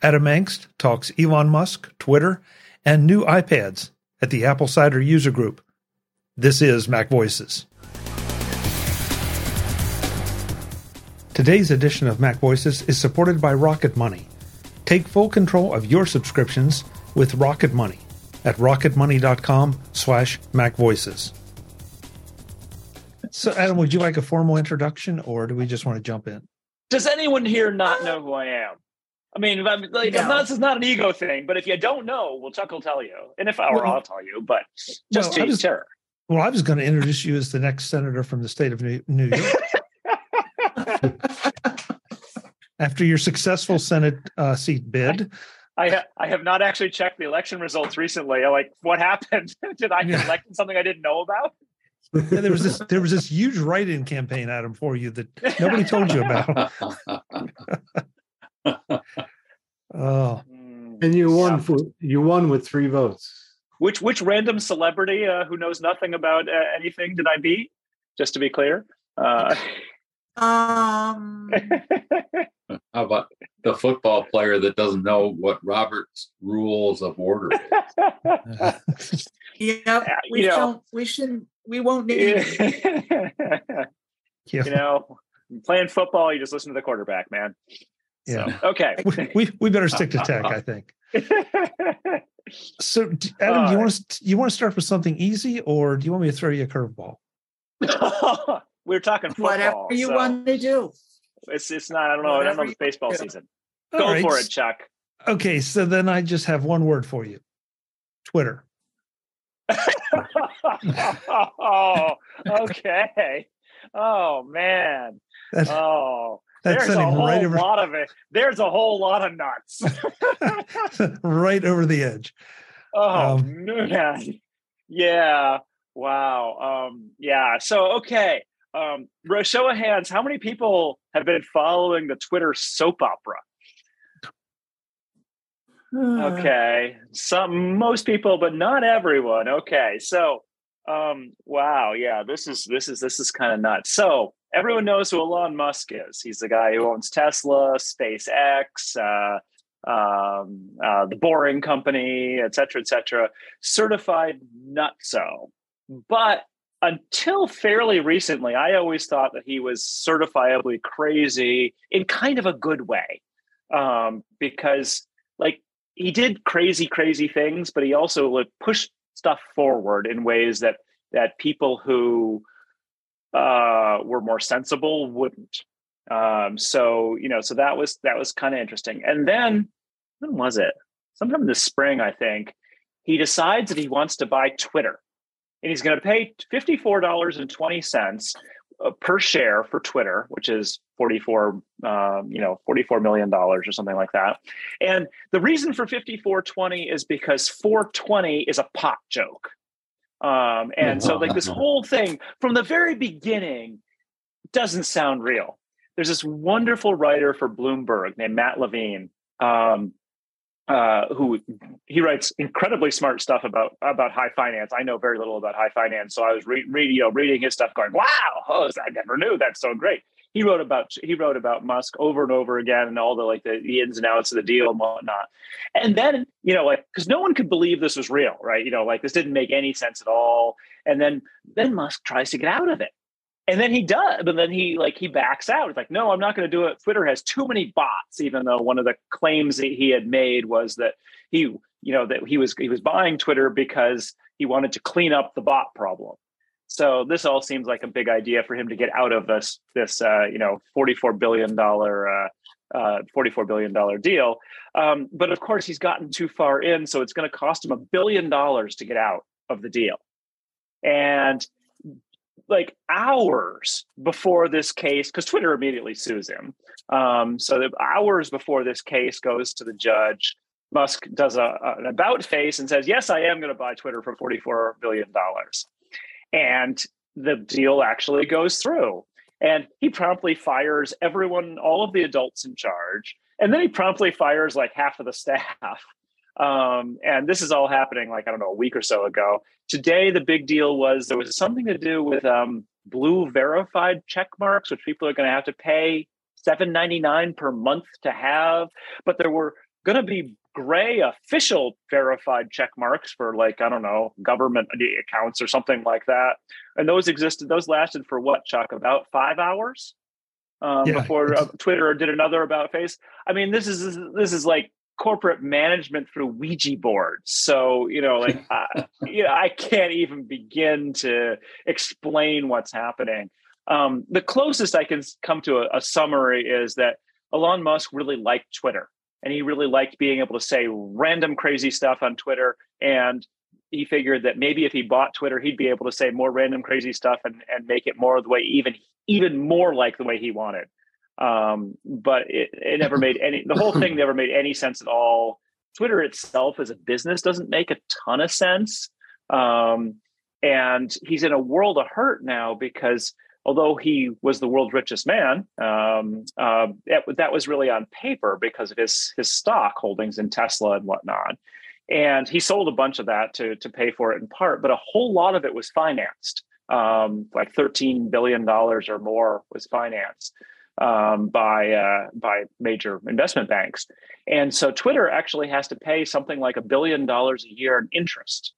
Adam Engst talks Elon Musk, Twitter, and new iPads at the Apple CIDER User Group. This is Mac Voices. Today's edition of Mac Voices is supported by Rocket Money. Take full control of your subscriptions with Rocket Money at rocketmoney.com slash macvoices. So, Adam, would you like a formal introduction or do we just want to jump in? Does anyone here not know who I am? I mean, I'm, like, no. I'm not, this is not an ego thing, but if you don't know, well, Chuck will tell you. And if I were, well, I'll tell you, but just well, to was, terror. Well, I was going to introduce you as the next senator from the state of New, New York. After your successful Senate uh, seat bid, I, ha- I have not actually checked the election results recently. like, what happened? Did I get elected something I didn't know about? yeah, there was this there was this huge write-in campaign, Adam, for you that nobody told you about. oh, mm, and you won. For, you won with three votes. Which which random celebrity uh, who knows nothing about uh, anything did I beat? Just to be clear. Uh, um. How about the football player that doesn't know what Robert's rules of order is? yeah, we you don't. We shouldn't. We won't need. you know, playing football, you just listen to the quarterback, man. Yeah. So, okay. we, we, we better stick to tech, I think. so, Adam, uh, you want to you want to start with something easy, or do you want me to throw you a curveball? we are talking football. Whatever you so want to do. It's it's not. I don't know. Whatever I don't know. It's baseball season. All Go right. for it, Chuck. Okay, so then I just have one word for you: Twitter. oh, okay. Oh man. That's, oh, that's there's a whole right over, lot of it. There's a whole lot of nuts. right over the edge. Oh um, man. Yeah. Wow. Um, yeah. So okay. Um, show of hands, how many people have been following the Twitter soap opera? okay. Some most people, but not everyone. Okay. So um, wow, yeah, this is this is this is kind of nuts. So everyone knows who Elon Musk is. He's the guy who owns Tesla, SpaceX, uh, um, uh, the Boring Company, et cetera, et cetera. Certified nutso. But until fairly recently, I always thought that he was certifiably crazy in kind of a good way. Um, because like he did crazy, crazy things, but he also like pushed stuff forward in ways that that people who uh, were more sensible wouldn't. Um, so you know, so that was that was kind of interesting. And then when was it? Sometime this spring, I think, he decides that he wants to buy Twitter and he's going to pay $54.20 uh, per share for Twitter, which is 44, um, you know, 44 million dollars or something like that. And the reason for 54.20 is because 420 is a pot joke. Um, and so like this whole thing from the very beginning doesn't sound real. There's this wonderful writer for Bloomberg named Matt Levine. Um, uh, who he writes incredibly smart stuff about about high finance. I know very little about high finance, so I was re- reading you know, reading his stuff, going, "Wow, oh, I never knew that's so great." He wrote about he wrote about Musk over and over again, and all the like the, the ins and outs of the deal and whatnot. And then you know, like because no one could believe this was real, right? You know, like this didn't make any sense at all. And then then Musk tries to get out of it, and then he does but then he like he backs out He's like no i'm not going to do it twitter has too many bots even though one of the claims that he had made was that he you know that he was he was buying twitter because he wanted to clean up the bot problem so this all seems like a big idea for him to get out of this this uh, you know 44 billion dollar uh, uh, 44 billion dollar deal. Um, but of course he's gotten too far in so it's going to cost him a billion dollars to get out of the deal. And like hours before this case, because Twitter immediately sues him. Um, so the hours before this case goes to the judge, Musk does a, an about face and says, "Yes, I am going to buy Twitter for forty-four billion dollars," and the deal actually goes through. And he promptly fires everyone, all of the adults in charge, and then he promptly fires like half of the staff. Um, and this is all happening like, I don't know, a week or so ago. Today, the big deal was there was something to do with um, blue verified check marks, which people are going to have to pay $7.99 per month to have. But there were going to be gray official verified check marks for like I don't know government accounts or something like that, and those existed. Those lasted for what, Chuck? About five hours um, yeah, before uh, Twitter did another about face. I mean, this is this is like corporate management through Ouija boards. So you know, like uh, you know, I can't even begin to explain what's happening. Um, the closest I can come to a, a summary is that Elon Musk really liked Twitter and he really liked being able to say random crazy stuff on Twitter. And he figured that maybe if he bought Twitter, he'd be able to say more random crazy stuff and, and make it more the way even even more like the way he wanted. Um, but it, it never made any the whole thing never made any sense at all. Twitter itself as a business doesn't make a ton of sense. Um, and he's in a world of hurt now because although he was the world's richest man, um, uh, that, that was really on paper because of his his stock holdings in Tesla and whatnot. And he sold a bunch of that to to pay for it in part, but a whole lot of it was financed. Um, like thirteen billion dollars or more was financed um, by uh, by major investment banks, and so Twitter actually has to pay something like a billion dollars a year in interest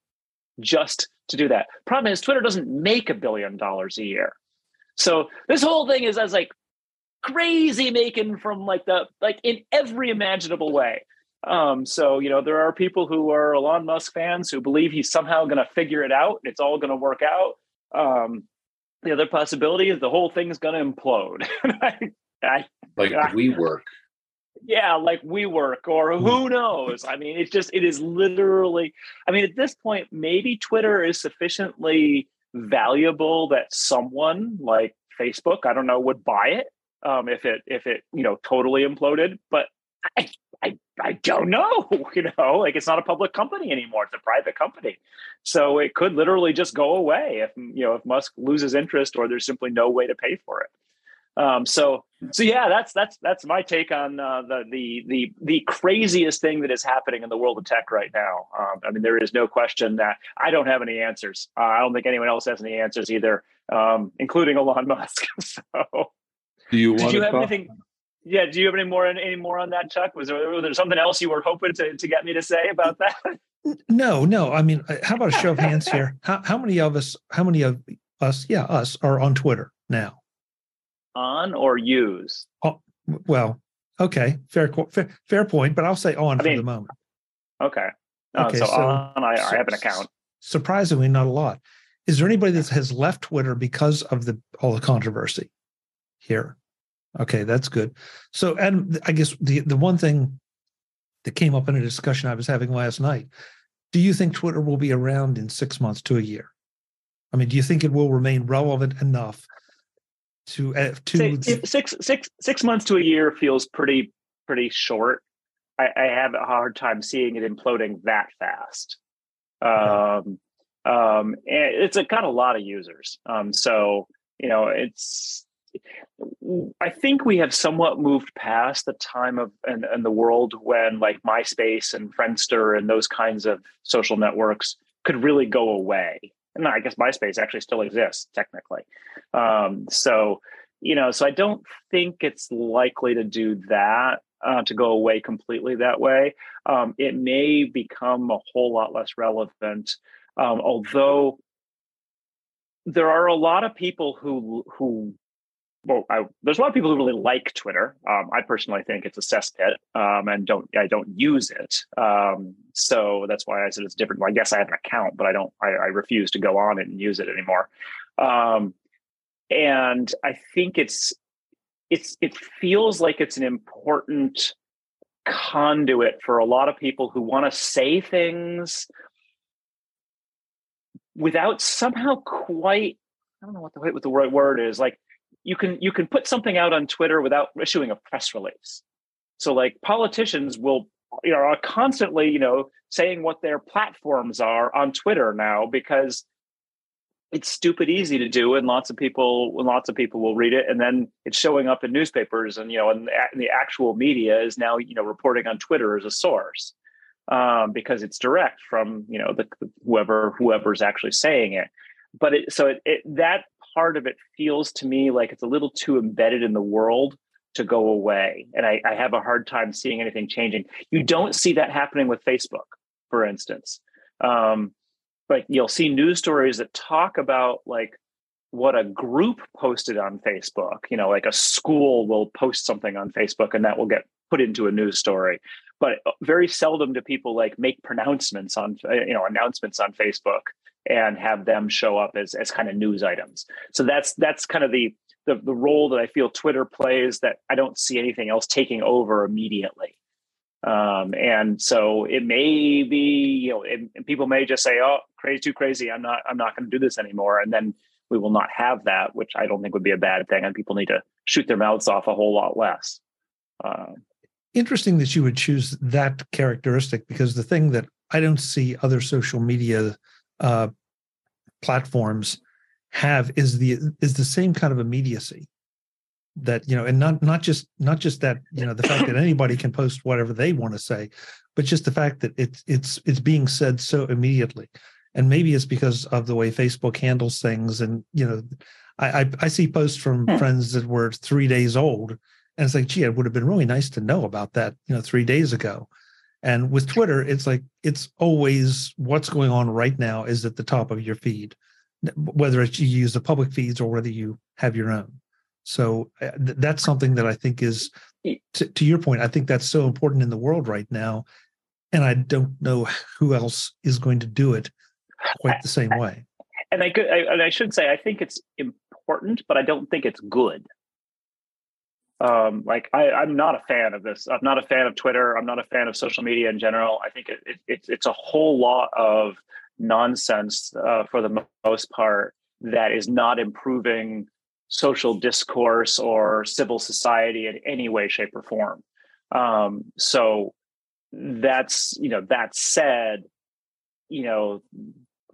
just to do that. Problem is, Twitter doesn't make a billion dollars a year. So this whole thing is as like crazy making from like the like in every imaginable way. Um, so you know there are people who are Elon Musk fans who believe he's somehow going to figure it out. It's all going to work out. Um, the other possibility is the whole thing's going to implode. I, I, like I, WeWork. Yeah, like WeWork, or who hmm. knows? I mean, it's just it is literally. I mean, at this point, maybe Twitter is sufficiently valuable that someone like Facebook, I don't know, would buy it um, if it if it you know totally imploded. But I, I I don't know. You know, like it's not a public company anymore; it's a private company. So it could literally just go away if you know if Musk loses interest or there's simply no way to pay for it. Um, so so yeah, that's that's that's my take on uh, the the the the craziest thing that is happening in the world of tech right now. Um, I mean, there is no question that I don't have any answers. Uh, I don't think anyone else has any answers either, um, including Elon Musk. so, do you want did you have talk? anything? Yeah, do you have any more any more on that, Chuck? Was there, was there something else you were hoping to to get me to say about that? No, no. I mean, uh, how about a show of hands here? How how many of us? How many of us? Yeah, us are on Twitter now on or use? Oh, well, okay, fair, fair, fair point, but I'll say on I for mean, the moment. Okay. Uh, okay, so, so on, I, I have an account. Surprisingly, not a lot. Is there anybody that has left Twitter because of the all the controversy here? Okay, that's good. So, and I guess the the one thing that came up in a discussion I was having last night. Do you think Twitter will be around in six months to a year? I mean, do you think it will remain relevant enough to uh, to six, six, six months to a year feels pretty pretty short. I, I have a hard time seeing it imploding that fast. Um, um, it's a kind of a lot of users. Um, so you know, it's. I think we have somewhat moved past the time of and, and the world when like MySpace and Friendster and those kinds of social networks could really go away and I guess MySpace actually still exists technically. Um, so, you know, so I don't think it's likely to do that uh, to go away completely that way. Um, it may become a whole lot less relevant, um, although there are a lot of people who who well, I, there's a lot of people who really like Twitter. Um, I personally think it's a cesspit, um, and don't I don't use it. Um, so that's why I said it's different. Well, I guess I have an account, but I don't. I, I refuse to go on it and use it anymore. Um, and I think it's it's it feels like it's an important conduit for a lot of people who want to say things without somehow quite. I don't know what the what the right word is like you can you can put something out on Twitter without issuing a press release. So like politicians will you know are constantly you know saying what their platforms are on Twitter now because it's stupid easy to do and lots of people and lots of people will read it and then it's showing up in newspapers and you know and the actual media is now you know reporting on twitter as a source um, because it's direct from you know the whoever whoever's actually saying it but it so it, it that part of it feels to me like it's a little too embedded in the world to go away. And I, I have a hard time seeing anything changing. You don't see that happening with Facebook, for instance. Um, like you'll see news stories that talk about like what a group posted on Facebook. You know, like a school will post something on Facebook and that will get put into a news story. But uh, very seldom do people like make pronouncements on, uh, you know, announcements on Facebook and have them show up as, as kind of news items. So that's that's kind of the, the the role that I feel Twitter plays that I don't see anything else taking over immediately. Um, and so it may be, you know, it, people may just say, "Oh, crazy, too crazy. I'm not, I'm not going to do this anymore," and then we will not have that, which I don't think would be a bad thing, and people need to shoot their mouths off a whole lot less. Uh, Interesting that you would choose that characteristic because the thing that I don't see other social media uh, platforms have is the is the same kind of immediacy that you know and not not just not just that you know the fact that anybody can post whatever they want to say but just the fact that it's it's it's being said so immediately and maybe it's because of the way Facebook handles things. And you know, I I, I see posts from hmm. friends that were three days old, and it's like, gee, it would have been really nice to know about that, you know, three days ago. And with Twitter, it's like it's always what's going on right now is at the top of your feed, whether it's you use the public feeds or whether you have your own. So uh, th- that's something that I think is, to, to your point, I think that's so important in the world right now, and I don't know who else is going to do it quite the same way. And I could, I, and I should say, I think it's important, but I don't think it's good. Um, like I, I'm not a fan of this. I'm not a fan of Twitter. I'm not a fan of social media in general. I think it, it, it's it's a whole lot of nonsense uh, for the most part that is not improving social discourse or civil society in any way, shape, or form. Um, so that's you know that said, you know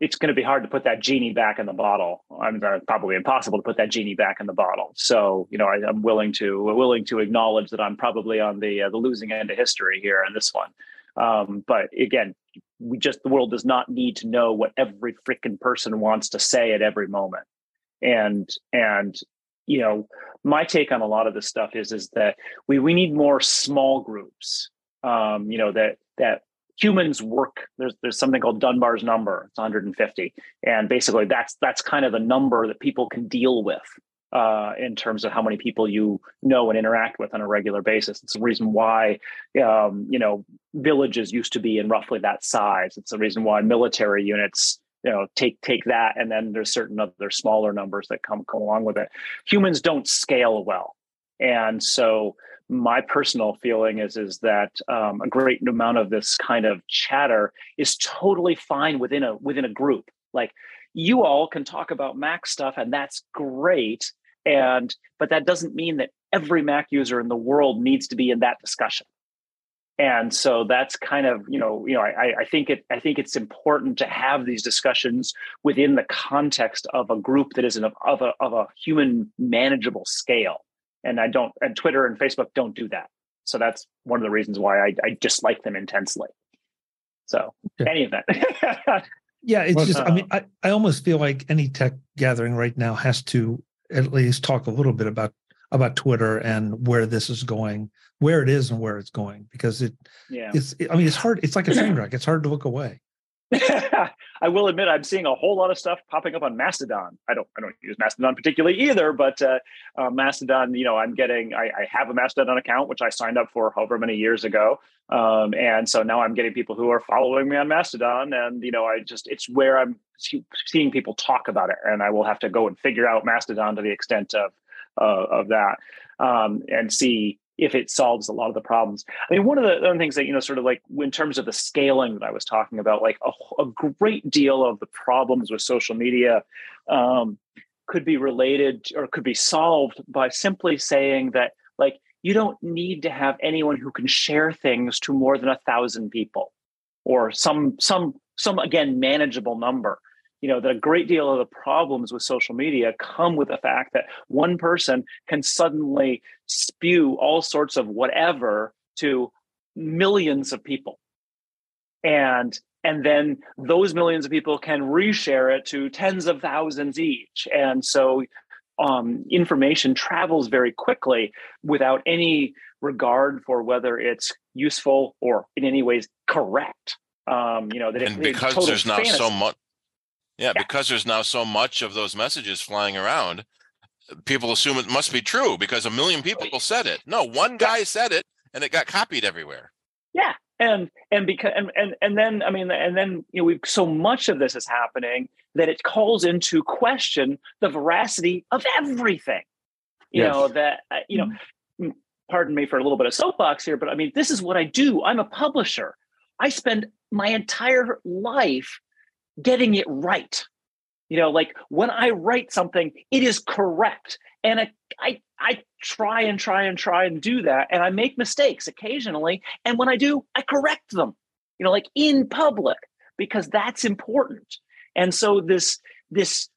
it's going to be hard to put that genie back in the bottle. I'm mean, probably impossible to put that genie back in the bottle. So, you know, I, am willing to willing to acknowledge that I'm probably on the uh, the losing end of history here in this one. Um, but again, we just the world does not need to know what every freaking person wants to say at every moment. And and you know, my take on a lot of this stuff is is that we we need more small groups. Um, you know that that humans work. There's there's something called dunbar's number. It's 150 and basically that's that's kind of the number that people can deal with uh, in terms of how many people you know and interact with on a regular basis. It's the reason why um, you know villages used to be in roughly that size. It's the reason why military units you know take take that and then there's certain other smaller numbers that come come along with it. Humans don't scale well. And so my personal feeling is is that um, a great amount of this kind of chatter is totally fine within a within a group. Like you all can talk about Mac stuff, and that's great. And but that doesn't mean that every Mac user in the world needs to be in that discussion. And so that's kind of you know you know I, I think it I think it's important to have these discussions within the context of a group that is of a of a human manageable scale and I don't and Twitter and Facebook don't do that. So that's one of the reasons why I, I dislike them intensely. So okay. any event. yeah, it's just I uh, mean I, I almost feel like any tech gathering right now has to at least talk a little bit about about Twitter and where this is going, where it is and where it's going, because it yeah. it's I mean it's hard, it's like a train wreck. It's hard to look away. I will admit I'm seeing a whole lot of stuff popping up on Mastodon. I don't I don't use Mastodon particularly either, but uh, uh, Mastodon, you know, I'm getting I, I, have a Mastodon account which I signed up for however many years ago, um, and so now I'm getting people who are following me on Mastodon, and you know, I just it's where I'm seeing people talk about it, and I will have to go and figure out Mastodon to the extent of uh, of that, um, and see if it solves a lot of the problems. I mean, one of the other things that, you know, sort of like in terms of the scaling that I was talking about, like a, a great deal of the problems with social media um, could be related or could be solved by simply saying that, like, you don't need to have anyone who can share things to more than a thousand people or some, some, some again, manageable number you know that a great deal of the problems with social media come with the fact that one person can suddenly spew all sorts of whatever to millions of people and and then those millions of people can reshare it to tens of thousands each and so um, information travels very quickly without any regard for whether it's useful or in any ways correct. Um, you know that and because there's now fantasy. so much, yeah, yeah, because there's now so much of those messages flying around, people assume it must be true because a million people said it. No, one guy said it, and it got copied everywhere. Yeah, and and because and and, and then I mean, and then you know, we've so much of this is happening that it calls into question the veracity of everything. You yes. know that uh, you know. Mm-hmm. Pardon me for a little bit of soapbox here, but I mean, this is what I do. I'm a publisher. I spend my entire life getting it right. You know, like when I write something, it is correct. And I, I, I try and try and try and do that. And I make mistakes occasionally. And when I do, I correct them, you know, like in public, because that's important. And so this, this,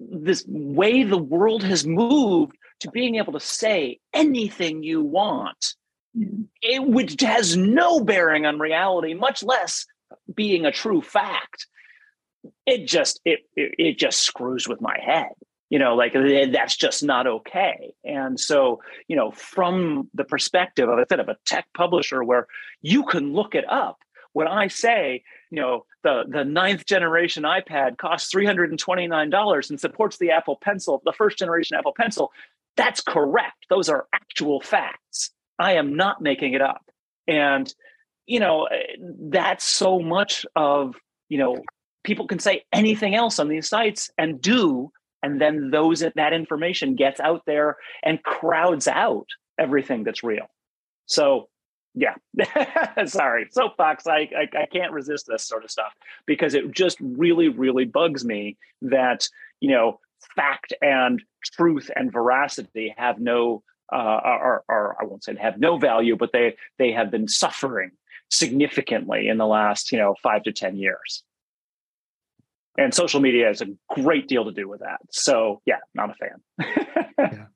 this way the world has moved to being able to say anything you want mm-hmm. it which has no bearing on reality much less being a true fact it just it, it, just screws with my head you know like eh, that's just not okay. And so you know from the perspective of a bit of a tech publisher where you can look it up when i say you know the the ninth generation ipad costs $329 and supports the apple pencil the first generation apple pencil that's correct. Those are actual facts. I am not making it up. And you know eh, that's so much of you know people can say anything else on these sites and do and then those that information gets out there and crowds out everything that's real. So yeah sorry soapbox I, I i can't resist this sort of stuff because it just really really bugs me that you know fact and truth and veracity have no uh are, are i won't say have no value but they they have been suffering significantly in the last you know five to ten years and social media has a great deal to do with that. So yeah, not a fan. yeah.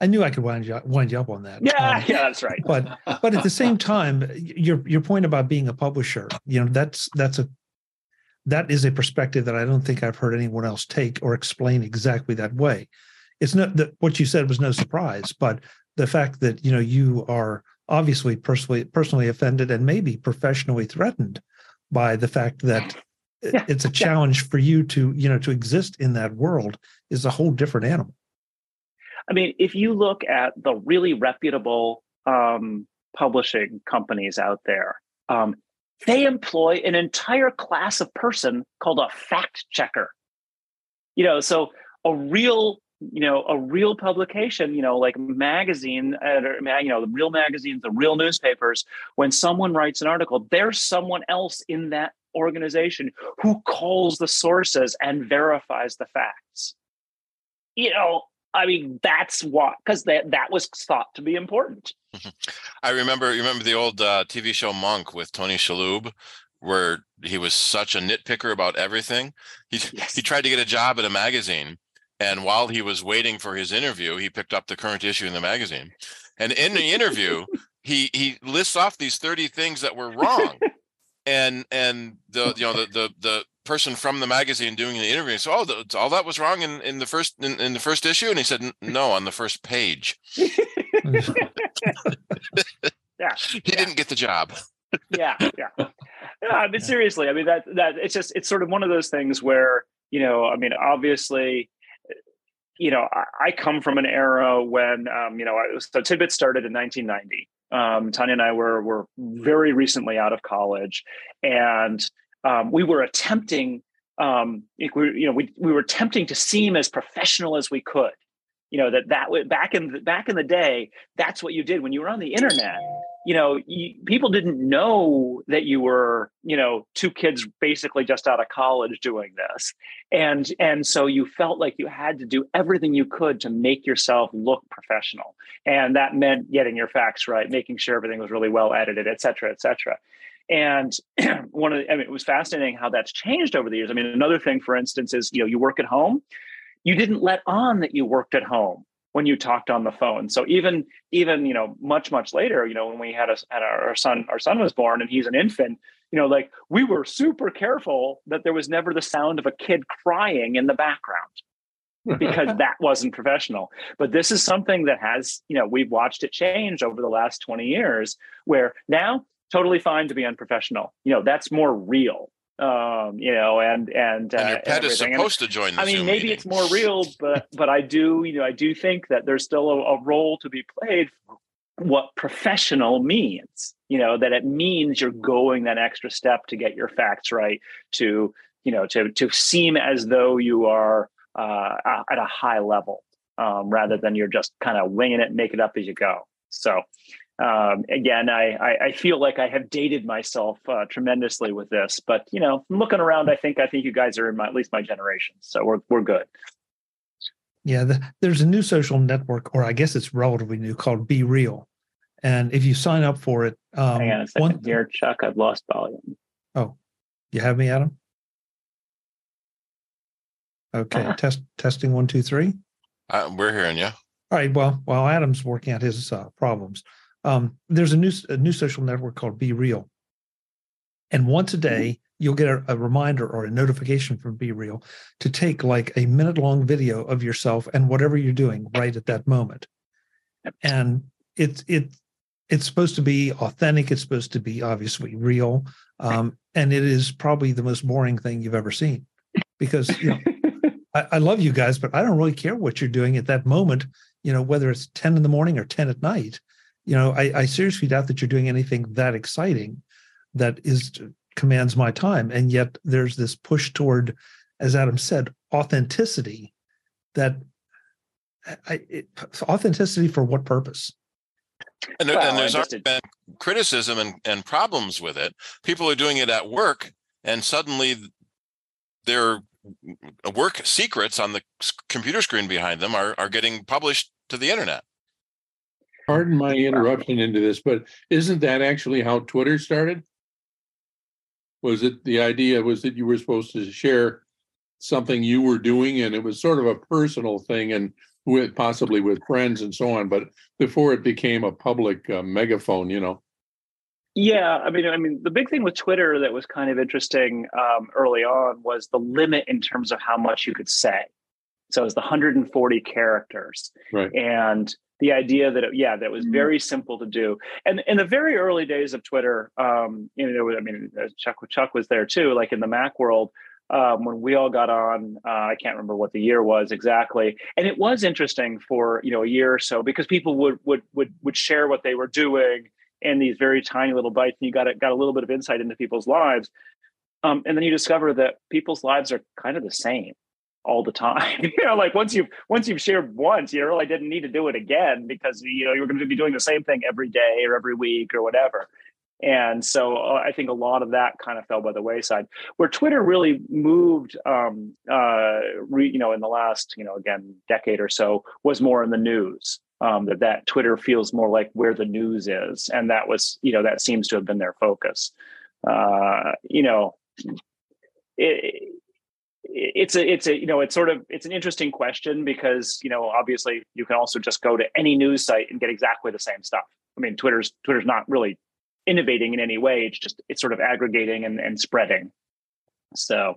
I knew I could wind you, up, wind you up on that. Yeah, um, yeah, that's right. But but at the same time, your your point about being a publisher, you know, that's that's a that is a perspective that I don't think I've heard anyone else take or explain exactly that way. It's not that what you said was no surprise, but the fact that you know you are obviously personally personally offended and maybe professionally threatened by the fact that yeah. it's a challenge yeah. for you to you know to exist in that world is a whole different animal i mean if you look at the really reputable um, publishing companies out there um, they employ an entire class of person called a fact checker you know so a real you know a real publication you know like magazine or you know the real magazines the real newspapers when someone writes an article there's someone else in that organization who calls the sources and verifies the facts. You know, I mean, that's what because that that was thought to be important. I remember, you remember the old uh, TV show Monk with Tony Shalhoub, where he was such a nitpicker about everything. He yes. he tried to get a job at a magazine, and while he was waiting for his interview, he picked up the current issue in the magazine, and in the interview, he he lists off these thirty things that were wrong and and the you know the the the person from the magazine doing the interview so oh the, all that was wrong in in the first in, in the first issue? And he said no on the first page. Yeah he yeah. didn't get the job. Yeah yeah. Yeah but seriously i mean that that it's just it's sort of one of those things where you know i mean obviously you know i, I come from an era when um you know I, so TidBITS started in 1990 um, Tonya and I were were very recently out of college, and um, we were attempting. Um, we, you know, we we were attempting to seem as professional as we could. You know that that back in back in the day, that's what you did when you were on the internet you know you, people didn't know that you were you know two kids basically just out of college doing this and and so you felt like you had to do everything you could to make yourself look professional and that meant getting your facts right making sure everything was really well edited et cetera et cetera and one of the, I mean, it was fascinating how that's changed over the years. I mean, another thing, for instance, is you know you work at home. You didn't let on that you worked at home when you talked on the phone. So even even you know much much later, you know when we had a had our son our son was born and he's an infant, you know like we were super careful that there was never the sound of a kid crying in the background. because that wasn't professional. But this is something that has, you know, we've watched it change over the last 20 years where now totally fine to be unprofessional. You know, that's more real. Um, you know, and and, and your uh, pet and is supposed and, to join. I mean, Zoom maybe meeting. it's more real, but but I do, you know, I do think that there's still a, a role to be played what professional means you know that it means you're going that extra step to get your facts right to you know to to seem as though you are uh, at a high level um, rather than you're just kind of winging it make it up as you go. So um, again, I, I, I feel like I have dated myself uh, tremendously with this, but you know, looking around, I think I think you guys are in my, at least my generation, so we're we're good. Yeah, the, there's a new social network, or I guess it's relatively new, called Be Real, and if you sign up for it, um, hang on a second one, here, Chuck. I've lost volume. Oh, you have me, Adam. Okay, uh-huh. test testing one two three. Uh, we're hearing you. All right. Well, while Adam's working out his uh, problems, um, there's a new a new social network called Be Real, and once a day you'll get a, a, reminder or a notification from Be Real to take like a minute long video of yourself and whatever you're doing right at that moment, and it's it it's supposed to be authentic. It's supposed to be obviously real, um, and it is probably the most boring thing you've ever seen because you know I, I love you guys, but I don't really care what you're doing at that moment. You know, whether it's 10 in the morning or 10 at night. You know, I, I seriously doubt that you're doing anything that exciting that is commands my time. And yet there's this push toward, as Adam said, authenticity that I, it, authenticity for what purpose? And, well, and there's already been criticism and, and problems with it. People are doing it at work, and suddenly they're work secrets on the computer screen behind them are, are getting published to the internet. Pardon my interruption into this, but isn't that actually how Twitter started? Was it the idea was that you were supposed to share something you were doing and it was sort of a personal thing and with possibly with friends and so on, but before it became a public uh, megaphone, you know? Yeah, I mean, I mean, the big thing with Twitter that was kind of interesting um, early on was the limit in terms of how much you could say. So it was the 140 characters, right. and the idea that it, yeah, that was mm-hmm. very simple to do. And in the very early days of Twitter, um, you know, I mean, uh, Chuck Chuck was there too, like in the Mac world. Um, when we all got on, uh, I can't remember what the year was exactly, and it was interesting for you know a year or so because people would would would would share what they were doing in these very tiny little bites and you got a, got a little bit of insight into people's lives um, and then you discover that people's lives are kind of the same all the time you know like once you've once you've shared once you really didn't need to do it again because you know you're going to be doing the same thing every day or every week or whatever and so uh, I think a lot of that kind of fell by the wayside. Where Twitter really moved, um, uh, re, you know, in the last, you know, again, decade or so, was more in the news um, that that Twitter feels more like where the news is, and that was you know that seems to have been their focus. Uh, you know, it, it's a it's a you know it's sort of it's an interesting question because you know obviously you can also just go to any news site and get exactly the same stuff. I mean, Twitter's Twitter's not really innovating in any way. It's just it's sort of aggregating and, and spreading. So,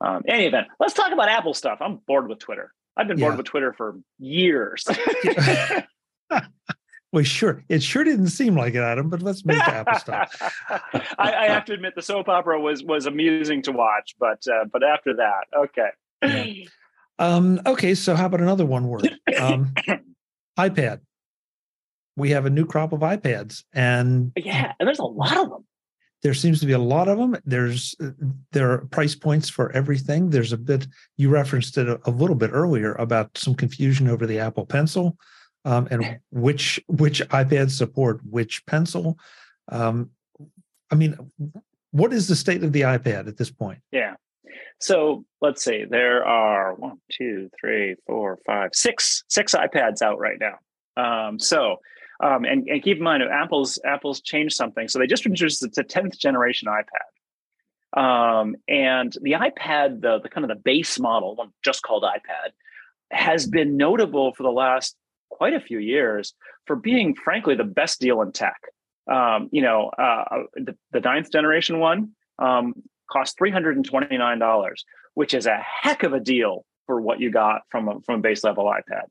um, any event, let's talk about Apple stuff. I'm bored with Twitter. I've been bored with Twitter for years. well, sure. It sure didn't seem like it, Adam, but let's to Apple stuff. I, I, have to admit the soap opera was was amusing to watch, but uh, but after that, okay. Yeah. Um, okay, so how about another one word? Um, iPad. We have a new crop of iPads, and yeah, and there's a lot of them there seems to be a lot of them there's there are price points for everything there's a bit you referenced it a, a little bit earlier about some confusion over the apple pencil um, and which which ipads support which pencil um, i mean what is the state of the ipad at this point yeah so let's see there are one two three four five six six ipads out right now um, so um, and, and keep in mind, Apple's Apple's changed something. So they just introduced the 10th generation iPad. Um, and the iPad, the, the kind of the base model, one just called iPad, has been notable for the last quite a few years for being, frankly, the best deal in tech. Um, you know, uh, the, the ninth generation one um, cost $329, which is a heck of a deal for what you got from a, from a base level iPad.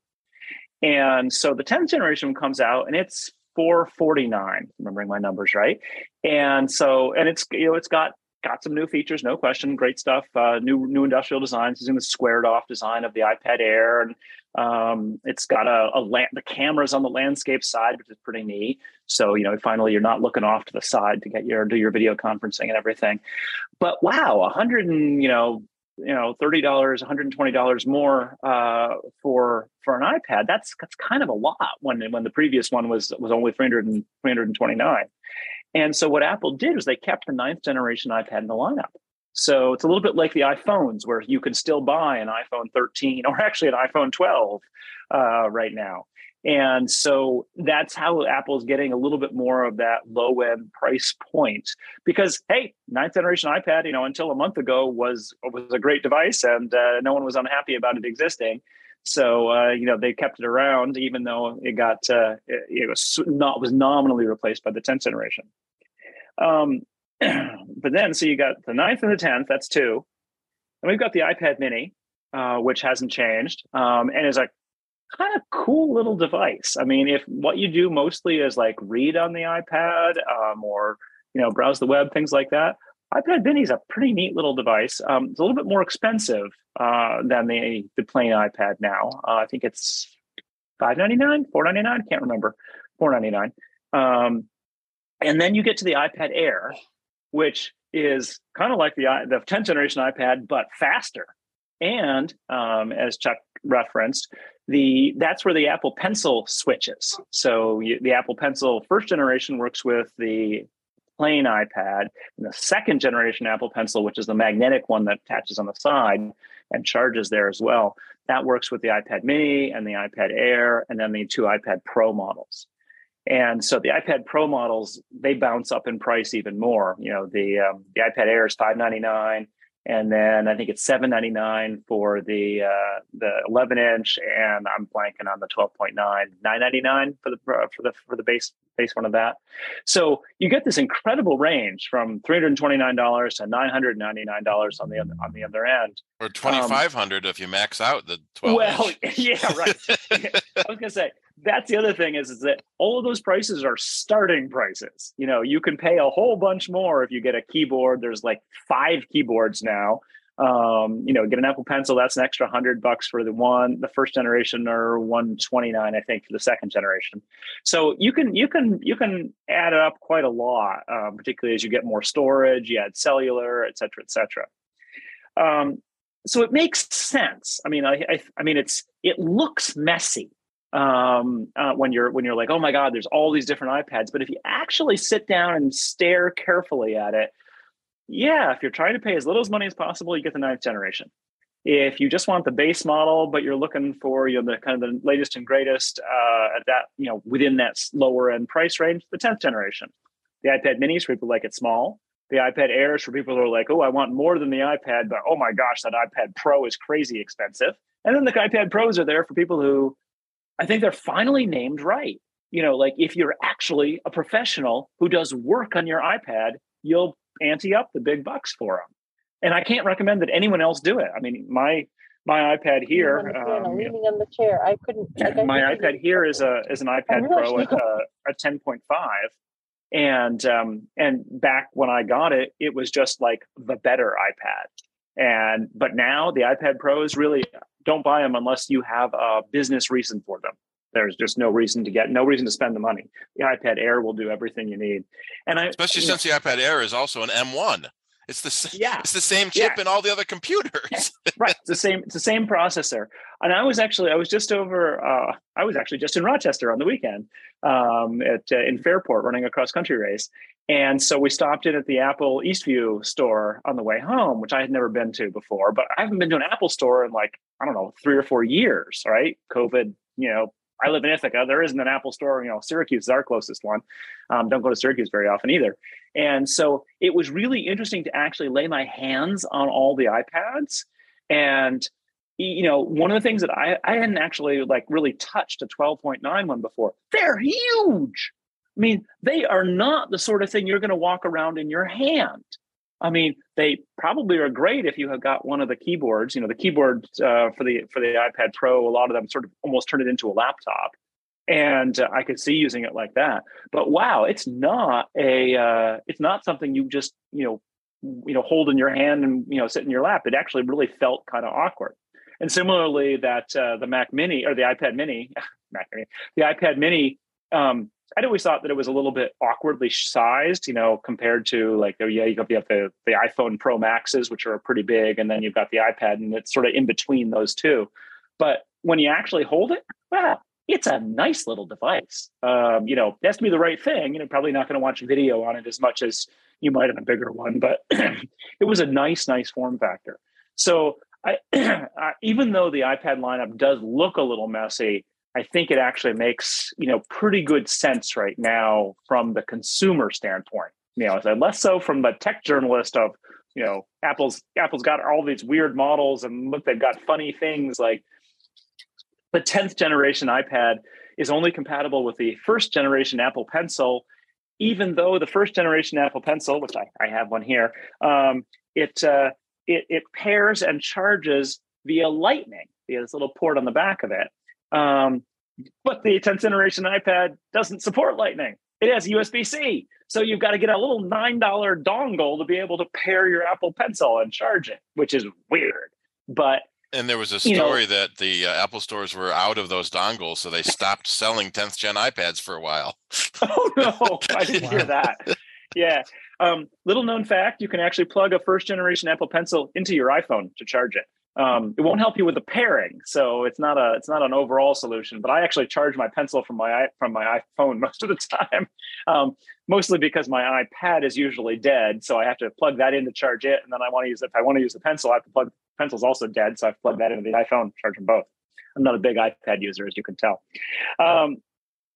And so the 10th generation comes out and it's 449, remembering my numbers right. And so, and it's, you know, it's got got some new features, no question, great stuff. Uh, new new industrial designs using the squared off design of the iPad Air, and um, it's got a, a la- the cameras on the landscape side, which is pretty neat. So you know, finally, you're not looking off to the side to get your do your video conferencing and everything. But wow, a hundred and you know you know thirty dollars, one hundred and twenty dollars more uh, for for an iPad. That's that's kind of a lot when when the previous one was was only 300 and, 329. And so what Apple did was they kept the ninth generation iPad in the lineup. So it's a little bit like the iPhones, where you can still buy an iPhone 13 or actually an iPhone 12 uh, right now. And so that's how Apple is getting a little bit more of that low end price point because hey, ninth generation iPad, you know, until a month ago was was a great device and uh, no one was unhappy about it existing. So uh, you know they kept it around even though it got uh, it, it was not was nominally replaced by the 10th generation. Um, but then, so you got the ninth and the tenth. That's two. And we've got the iPad Mini, uh, which hasn't changed, um, and is a kind of cool little device. I mean, if what you do mostly is like read on the iPad um, or you know browse the web, things like that, iPad Mini is a pretty neat little device. Um, it's a little bit more expensive uh, than the the plain iPad now. Uh, I think it's five ninety nine, four ninety nine. Can't remember. Four ninety nine. Um, and then you get to the iPad Air, which is kind of like the the 10th generation iPad, but faster. And um, as Chuck referenced, the that's where the Apple Pencil switches. So you, the Apple Pencil first generation works with the plain iPad, and the second generation Apple Pencil, which is the magnetic one that attaches on the side and charges there as well, that works with the iPad Mini and the iPad Air, and then the two iPad Pro models. And so the iPad Pro models they bounce up in price even more. You know, the um, the iPad Air is five ninety nine, and then I think it's seven ninety nine for the uh, the eleven inch, and I'm blanking on the twelve point nine, nine ninety nine for the for the for the base base one of that. So you get this incredible range from three hundred twenty nine dollars to nine hundred ninety nine dollars on the other on the other end, or twenty five hundred um, if you max out the twelve. Well, yeah, right. I was gonna say that's the other thing is, is that all of those prices are starting prices. You know, you can pay a whole bunch more if you get a keyboard. There's like five keyboards now. Um, you know, get an Apple Pencil, that's an extra hundred bucks for the one, the first generation, or one twenty nine, I think, for the second generation. So you can you can you can add it up quite a lot, um, particularly as you get more storage, you add cellular, et cetera, et cetera. Um, so it makes sense. I mean, I, I, I mean, it's it looks messy um, uh, when you're when you're like, oh my God, there's all these different iPads. But if you actually sit down and stare carefully at it, yeah, if you're trying to pay as little as money as possible, you get the ninth generation. If you just want the base model, but you're looking for you know the kind of the latest and greatest uh, at that you know within that lower end price range, the tenth generation. The iPad Minis for people like it small. The iPad Airs for people who are like, oh, I want more than the iPad, but oh my gosh, that iPad Pro is crazy expensive. And then the iPad Pros are there for people who I think they're finally named right. You know, like if you're actually a professional who does work on your iPad, you'll ante up the big bucks for them. And I can't recommend that anyone else do it. I mean, my my iPad here, um, leaning on the chair. I couldn't. Like, my I couldn't iPad here is a is an iPad Pro at a, a ten point five, and um and back when I got it, it was just like the better iPad. And but now the iPad Pros really don't buy them unless you have a business reason for them. There's just no reason to get, no reason to spend the money. The iPad Air will do everything you need, and I especially since know, the iPad Air is also an M1. It's the yeah, it's the same chip yeah. in all the other computers. right, it's the same. It's the same processor. And I was actually I was just over. Uh, I was actually just in Rochester on the weekend um, at uh, in Fairport running a cross country race, and so we stopped in at the Apple Eastview store on the way home, which I had never been to before. But I haven't been to an Apple store in like I don't know three or four years. Right, COVID, you know, I live in Ithaca. There isn't an Apple store. You know, Syracuse is our closest one. Um, don't go to Syracuse very often either. And so it was really interesting to actually lay my hands on all the iPads. And you know, one of the things that I, I hadn't actually like really touched a 12.9 one before. They're huge. I mean, they are not the sort of thing you're going to walk around in your hand. I mean, they probably are great if you have got one of the keyboards. You know, the keyboard uh, for the for the iPad Pro, a lot of them sort of almost turn it into a laptop, and uh, I could see using it like that. But wow, it's not a uh, it's not something you just you know you know hold in your hand and you know sit in your lap. It actually really felt kind of awkward. And similarly, that uh, the Mac Mini or the iPad Mini, Mac Mini, the iPad Mini um, I'd always thought that it was a little bit awkwardly sized, you know, compared to like, oh, yeah, you have the, the iPhone Pro Maxes, which are pretty big, and then you've got the iPad, and it's sort of in between those two. But when you actually hold it, wow, it's a nice little device. Um, you know, it has to be the right thing. You know, probably not going to watch video on it as much as you might on a bigger one, but it was a nice, nice form factor. So I, even though the iPad lineup does look a little messy, I think it actually makes you know pretty good sense right now from the consumer standpoint. You know, less so from the tech journalist of you know Apple's Apple's got all these weird models and look they've got funny things like the 10th generation iPad is only compatible with the first generation Apple Pencil, even though the first generation Apple Pencil, which I, I have one here, um, it, uh, it it pairs and charges via Lightning via this little port on the back of it. Um, but the 10th generation iPad doesn't support Lightning. It has USB C. So you've got to get a little $9 dongle to be able to pair your Apple Pencil and charge it, which is weird. But and there was a story you know, that the uh, Apple stores were out of those dongles, so they stopped selling 10th gen iPads for a while. oh no, I didn't wow. hear that. Yeah. Um, little known fact: you can actually plug a first generation Apple Pencil into your iPhone to charge it. Um, it won't help you with the pairing, so it's not a it's not an overall solution. But I actually charge my pencil from my from my iPhone most of the time, um, mostly because my iPad is usually dead, so I have to plug that in to charge it. And then I want to use if I want to use the pencil, I have to plug the pencil's also dead, so I've plugged that into the iPhone, charge them both. I'm not a big iPad user, as you can tell. Um,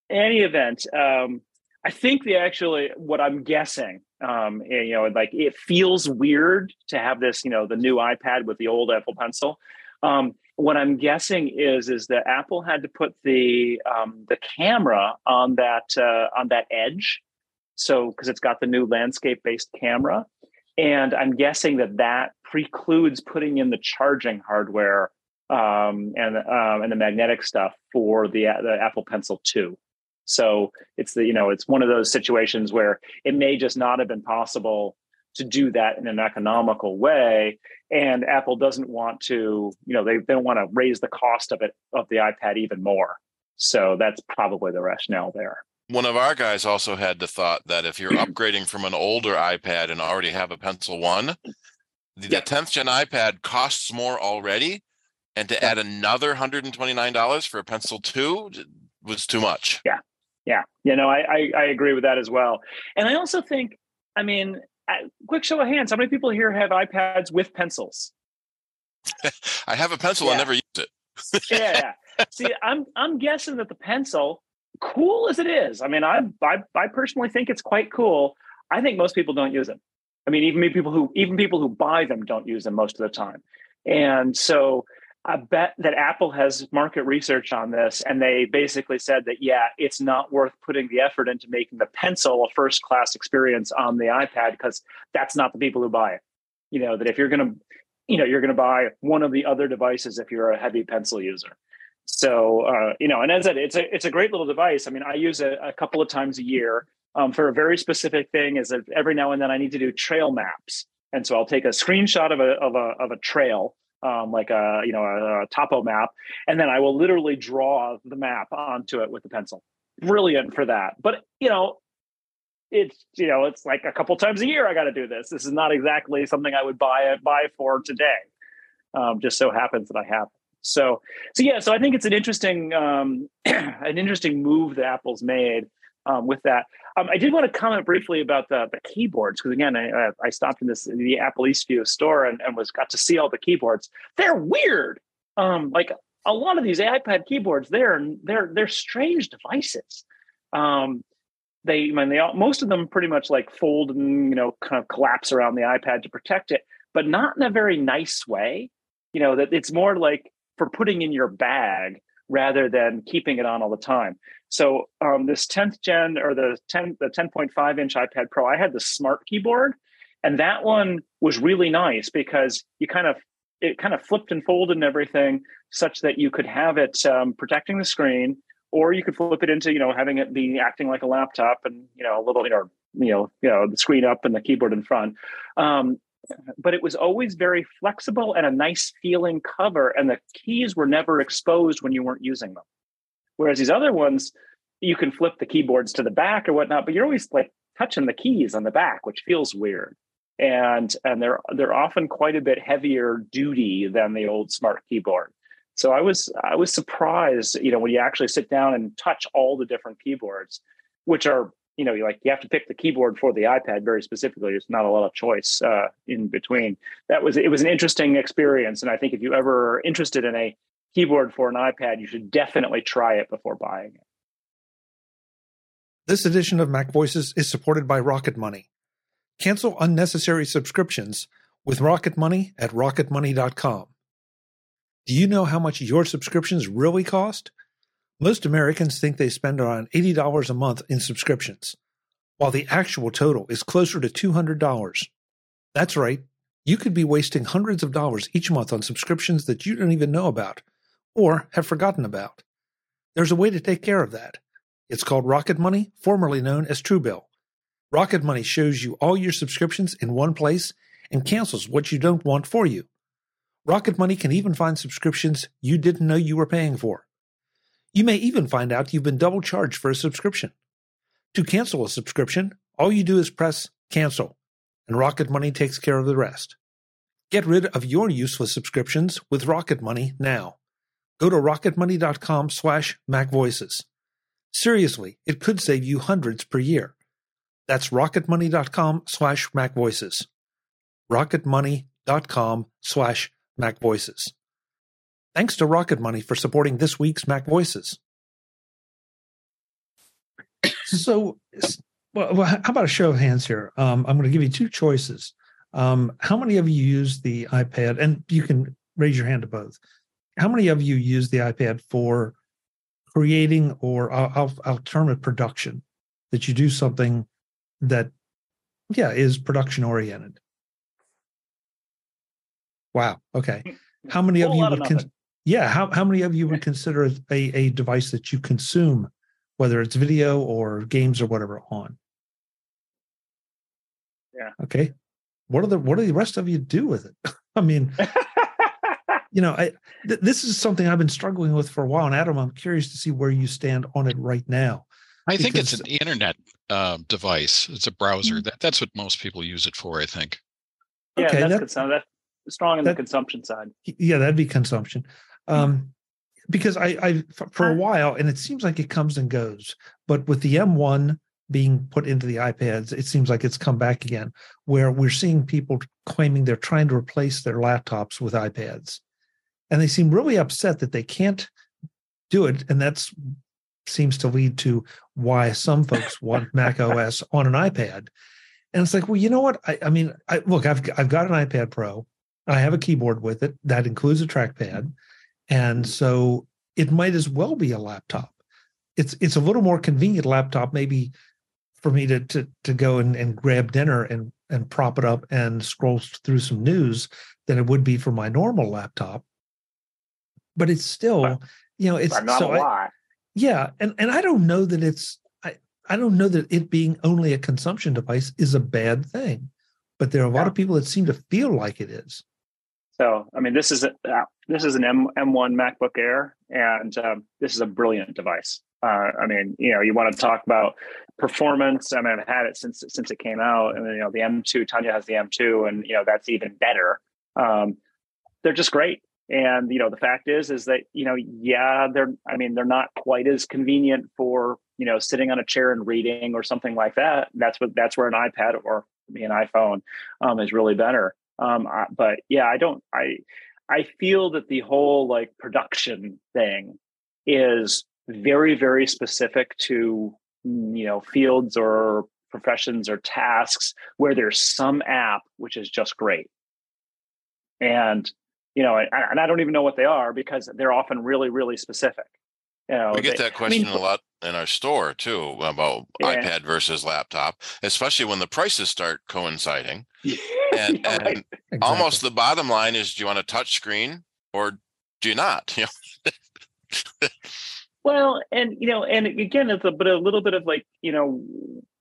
any event, um, I think the actually what I'm guessing, um, you know, like it feels weird to have this, you know, the new iPad with the old Apple Pencil. Um, what I'm guessing is is that Apple had to put the um, the camera on that uh, on that edge, so because it's got the new landscape based camera, and I'm guessing that that precludes putting in the charging hardware um, and um, and the magnetic stuff for the the Apple Pencil two. So it's the you know it's one of those situations where it may just not have been possible to do that in an economical way, and Apple doesn't want to you know they, they don't want to raise the cost of it of the iPad even more. So that's probably the rationale there. One of our guys also had the thought that if you're upgrading from an older iPad and already have a Pencil One, the yep. 10th gen iPad costs more already, and to add another $129 for a Pencil 2 was too much. Yeah yeah. You know I, I, I agree with that as well. And i also think i mean quick show of hands how many people here have ipads with pencils? I have a pencil yeah. i never use it. Yeah, yeah. See i'm i'm guessing that the pencil cool as it is i mean I, I i personally think it's quite cool. I think most people don't use them. I mean even people who even people who buy them don't use them most of the time. And so I bet that Apple has market research on this, and they basically said that yeah, it's not worth putting the effort into making the pencil a first class experience on the iPad because that's not the people who buy it. You know that if you're going to, you know, you're going to buy one of the other devices if you're a heavy pencil user. So uh, you know, and as I said, it's a it's a great little device. I mean, I use it a couple of times a year um, for a very specific thing. Is that every now and then I need to do trail maps, and so I'll take a screenshot of a of a of a trail um, like a you know a, a, topo map, and then I will literally draw the map onto it with the pencil. Brilliant for that. But you know, it's you know it's like a couple times a year I got to do this. This is not exactly something I would buy buy for today. Um, just so happens that I have. So so yeah. So I think it's an interesting um, an interesting move that Apple's made um, with that. Um, I did want to comment briefly about the, the keyboards because again, I, I stopped in this the Apple Eastview store and, and was got to see all the keyboards. They're weird. Um, like a lot of these iPad keyboards, they're they're they're strange devices. Um, they, I mean, they all, most of them pretty much like fold and you know kind of collapse around the iPad to protect it, but not in a very nice way. You know that it's more like for putting in your bag rather than keeping it on all the time. So um, this 10th gen or the 10 the 10.5 inch iPad Pro, I had the smart keyboard, And that one was really nice because you kind of it kind of flipped and folded and everything such that you could have it um, protecting the screen or you could flip it into you know having it be acting like a laptop and you know a little you know you know you know the screen up and the keyboard in front um, but it was always very flexible and a nice feeling cover and the keys were never exposed when you weren't using them. Whereas these other ones you can flip the keyboards to the back or whatnot but you're always like touching the keys on the back which feels weird. And and they're they're often quite a bit heavier duty than the old smart keyboard. So i was i was surprised you know when you actually sit down and touch all the different keyboards which are you know, you like you have to pick the keyboard for the iPad very specifically. There's not a lot of choice uh, in between. That was it was an interesting experience, and I think if you ever are interested in a keyboard for an iPad, you should definitely try it before buying it. This edition of MacVoices is supported by Rocket Money. Cancel unnecessary subscriptions with Rocket Money at rocketmoney.com. Do you know how much your subscriptions really cost? Most Americans think they spend around $80 a month in subscriptions, while the actual total is closer to $200. That's right, you could be wasting hundreds of dollars each month on subscriptions that you don't even know about or have forgotten about. There's a way to take care of that. It's called Rocket Money, formerly known as Truebill. Rocket Money shows you all your subscriptions in one place and cancels what you don't want for you. Rocket Money can even find subscriptions you didn't know you were paying for. You may even find out you've been double charged for a subscription. To cancel a subscription, all you do is press cancel, and Rocket Money takes care of the rest. Get rid of your useless subscriptions with Rocket Money now. Go to rocketmoney.com slash macvoices. Seriously, it could save you hundreds per year. That's rocketmoney.com slash macvoices. rocketmoney.com slash macvoices. Thanks to Rocket Money for supporting this week's MacVoices. So, well, how about a show of hands here? Um, I'm going to give you two choices. Um, how many of you use the iPad? And you can raise your hand to both. How many of you use the iPad for creating, or I'll, I'll term it production, that you do something that, yeah, is production oriented? Wow. Okay. How many of you would con- yeah how, how many of you would consider a, a device that you consume whether it's video or games or whatever on? Yeah. Okay. What are the what do the rest of you do with it? I mean you know I, th- this is something i've been struggling with for a while and adam i'm curious to see where you stand on it right now. I think it's an internet uh, device. It's a browser. Mm-hmm. that, that's what most people use it for i think. Yeah okay, that's, that, that's strong in that, the consumption side. yeah that'd be consumption um, because I, I for a while, and it seems like it comes and goes, but with the M1 being put into the iPads, it seems like it's come back again, where we're seeing people claiming they're trying to replace their laptops with iPads, and they seem really upset that they can't do it, and that's seems to lead to why some folks want Mac OS on an iPad. And it's like, well, you know what? I, I mean, I, look, I've I've got an iPad Pro. I have a keyboard with it that includes a trackpad. And so it might as well be a laptop. It's it's a little more convenient laptop, maybe for me to to to go and, and grab dinner and and prop it up and scroll through some news than it would be for my normal laptop. But it's still, you know, it's so I, yeah, and and I don't know that it's I I don't know that it being only a consumption device is a bad thing, but there are a lot of people that seem to feel like it is. So, I mean, this is a, uh, this is an M M1 MacBook Air, and um, this is a brilliant device. Uh, I mean, you know, you want to talk about performance. I mean, I've had it since since it came out, and you know, the M2. Tonya has the M2, and you know, that's even better. Um, they're just great. And you know, the fact is, is that you know, yeah, they're. I mean, they're not quite as convenient for you know sitting on a chair and reading or something like that. That's what that's where an iPad or an iPhone um, is really better. Um, but yeah, I don't. I I feel that the whole like production thing is very very specific to you know fields or professions or tasks where there's some app which is just great and you know and i don't even know what they are because they're often really really specific you know we get they, that question I mean, a lot in our store too about Yeah. iPad versus laptop, especially when the prices start coinciding. And, Yeah, right. and almost the bottom line is do you want a touch screen or do you not? You know, Well, and you know, and again, it's a but a little bit of like you know,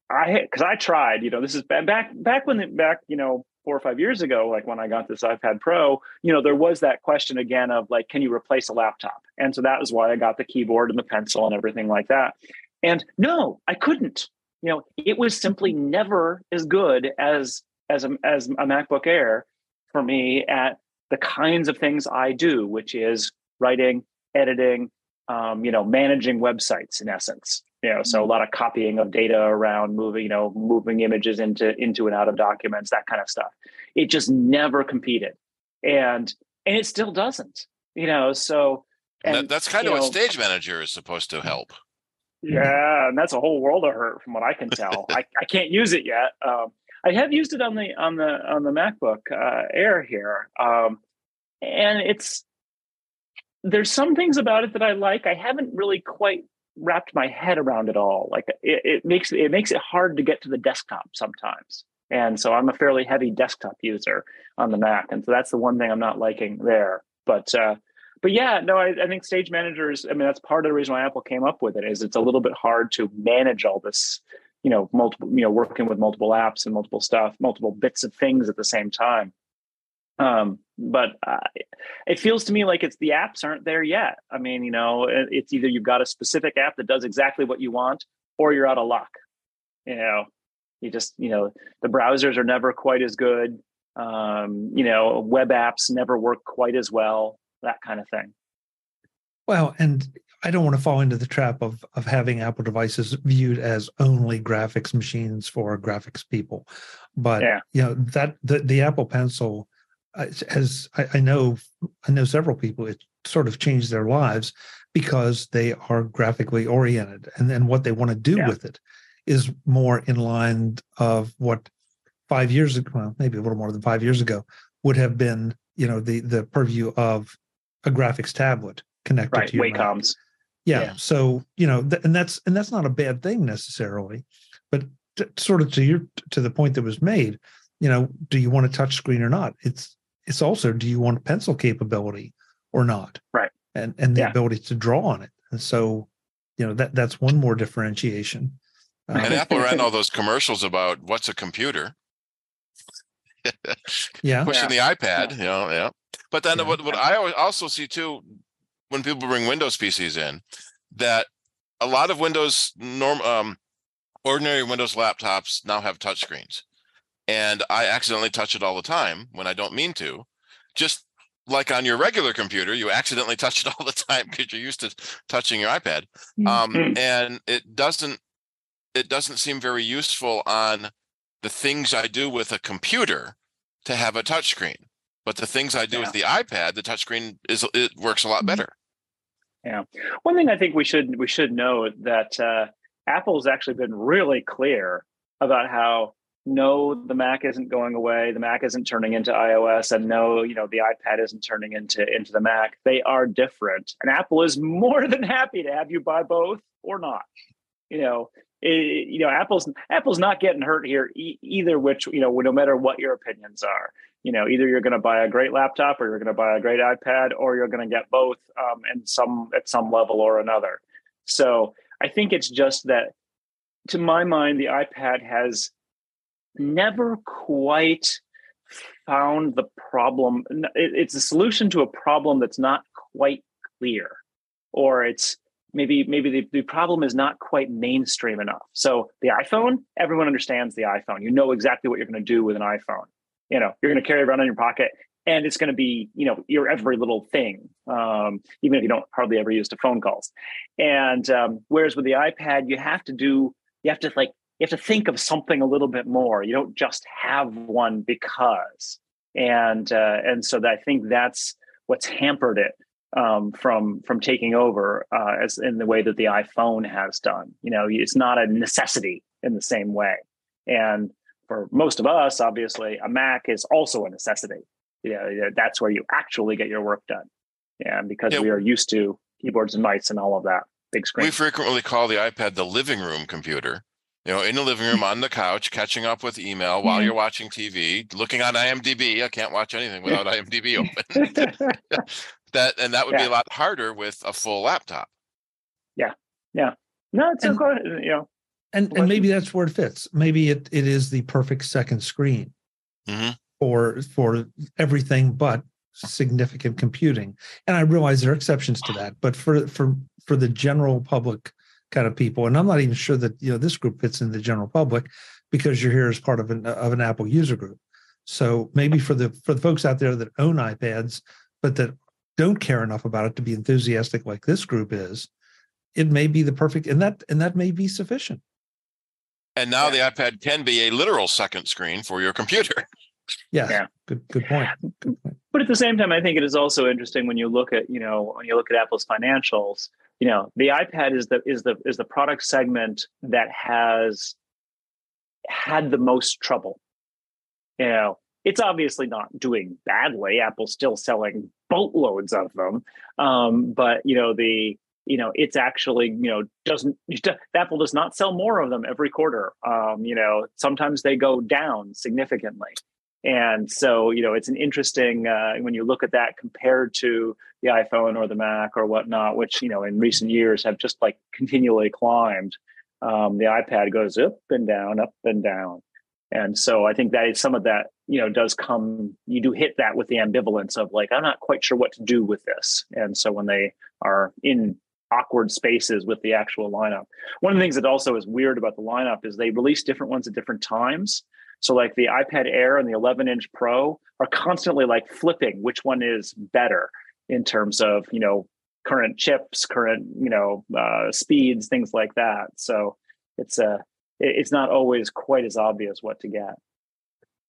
I because I tried. You know, this is back back when back you know four or five years ago, like when I got this iPad Pro. You know, there was that question again of like, can you replace a laptop? And so that was why I got the keyboard and the pencil and everything like that. And no, I couldn't. You know, it was simply never as good as as a, as a MacBook Air for me at the kinds of things I do, which is writing, editing, um, you know, managing websites in essence. You know, so a lot of copying of data around, moving, you know, moving images into into and out of documents, that kind of stuff. It just never competed, and and it still doesn't. You know, so and and that, that's kind of what Stage Manager is supposed to help. yeah, and that's a whole world of hurt from what I can tell. I, I can't use it yet. Um, I have used it on the on the on the MacBook uh, Air here, um, and it's there's some things about it that I like. I haven't really quite wrapped my head around it all. Like it, it makes it makes it hard to get to the desktop sometimes. And so I'm a fairly heavy desktop user on the Mac, and so that's the one thing I'm not liking there. But uh, but yeah, no, I, I think Stage Manager is. I mean, that's part of the reason why Apple came up with it. Is it's a little bit hard to manage all this, you know, multiple, you know, working with multiple apps and multiple stuff, multiple bits of things at the same time. Um, but uh, it feels to me like it's the apps aren't there yet. I mean, you know, it's either you've got a specific app that does exactly what you want, or you're out of luck. You know, you just, you know, the browsers are never quite as good. Um, you know, web apps never work quite as well. That kind of thing. Well, and I don't want to fall into the trap of of having Apple devices viewed as only graphics machines for graphics people, but Yeah. you know that the the Apple Pencil uh, has I, I know I know several people it sort of changed their lives because they are graphically oriented and then what they want to do Yeah. with it is more in line of what five years ago well maybe a little more than five years ago would have been you know the the purview of a graphics tablet connected Right. to your. Wacom's. Yeah. Yeah. So you know, th- and that's and that's not a bad thing necessarily, but t- sort of to your to the point that was made, you know, do you want a touch screen or not? It's it's also do you want pencil capability or not? Right. And and the Yeah. ability to draw on it. And so, you know, that that's one more differentiation. Uh, And Apple ran all those commercials about what's a computer. yeah. pushing the iPad, you know, yeah. But then Yeah. what, what I also see too, when people bring Windows PCs in, that a lot of Windows norm um ordinary Windows laptops now have touchscreens. And I accidentally touch it all the time when I don't mean to. Just like on your regular computer, you accidentally touch it all the time because you're used to touching your iPad. Um, Mhm. and it doesn't it doesn't seem very useful on the things I do with a computer to have a touchscreen. But the things I do with the iPad, the touchscreen is it works a lot better. Yeah. One thing I think we should we should note that uh, Apple's actually been really clear about how no, the Mac isn't going away. The Mac isn't turning into iOS, and no, you know, the iPad isn't turning into into the Mac. They are different, and Apple is more than happy to have you buy both or not. You know, it, you know, Apple's Apple's not getting hurt here e- either. Which you know, no matter what your opinions are, you know, either you're going to buy a great laptop or you're going to buy a great iPad, or you're going to get both um, in some at some level or another. So I think it's just that, to my mind, the iPad has never quite found the problem. It- It's a solution to a problem that's not quite clear, or it's maybe maybe the, the problem is not quite mainstream enough. So the iPhone, everyone understands the iPhone. You know exactly what you're going to do with an iPhone. You know, you're going to carry it around in your pocket and it's going to be, you know, your every little thing, um, even if you don't hardly ever use to phone calls. And um, whereas with the iPad, you have to do, you have to like, you have to think of something a little bit more. You don't just have one because. And uh, and so I think that's what's hampered it um, from from taking over uh, as in the way that the iPhone has done. You know, it's not a necessity in the same way. And for most of us, obviously, a Mac is also a necessity. Yeah, yeah, that's where you actually get your work done. Yeah, because Yeah. we are used to keyboards and mice and all of that. big screen. We frequently call the iPad the living room computer. You know, in the living room on the couch, catching up with email while you're watching TV, looking on IMDb. I can't watch anything without IMDb open. that and that would yeah. be a lot harder with a full laptop. Yeah, yeah. No, it's and, a, you know, and and maybe that's where it fits. Maybe it it is the perfect second screen mm-hmm. for for everything but significant computing. And I realize there are exceptions to that, but for for for the general public kind of people, and I'm not even sure that you know this group fits in the general public because you're here as part of an of an Apple user group. So maybe for the for the folks out there that own iPads but that don't care enough about it to be enthusiastic like this group is, it may be the perfect and that and that may be sufficient. And now yeah. the iPad can be a literal second screen for your computer. Yes. Yeah. Good good point. Good point. But at the same time, I think it is also interesting when you look at, you know, when you look at Apple's financials, you know, the iPad is the is the is the product segment that has had the most trouble. You know, it's obviously not doing badly. Apple's still selling boatloads of them. Um, but you know, the you know it's actually you know doesn't apple does not sell more of them every quarter um, you know sometimes they go down significantly and so you know it's an interesting uh, when you look at that compared to the iphone or the mac or whatnot which you know in recent years have just like continually climbed um, the ipad goes up and down up and down and so i think that is some of that you know does come you do hit that with the ambivalence of like i'm not quite sure what to do with this and so when they are in awkward spaces with the actual lineup. One of the things that also is weird about the lineup is they release different ones at different times. So like the iPad Air and the 11 inch Pro are constantly like flipping which one is better in terms of, you know, current chips, current, you know, uh, speeds, things like that. So it's a, uh, it's not always quite as obvious what to get.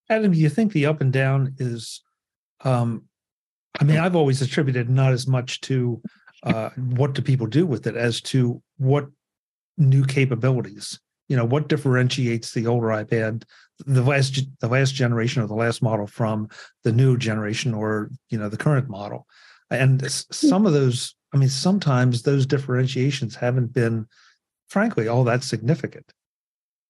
Adam, do you think the up and down is, um, I mean, I've always attributed not as much to uh, what do people do with it as to what new capabilities? You know what differentiates the older ipad the last the last generation or the last model from the new generation or you know the current model? And some of those i mean sometimes those differentiations haven't been frankly all that significant.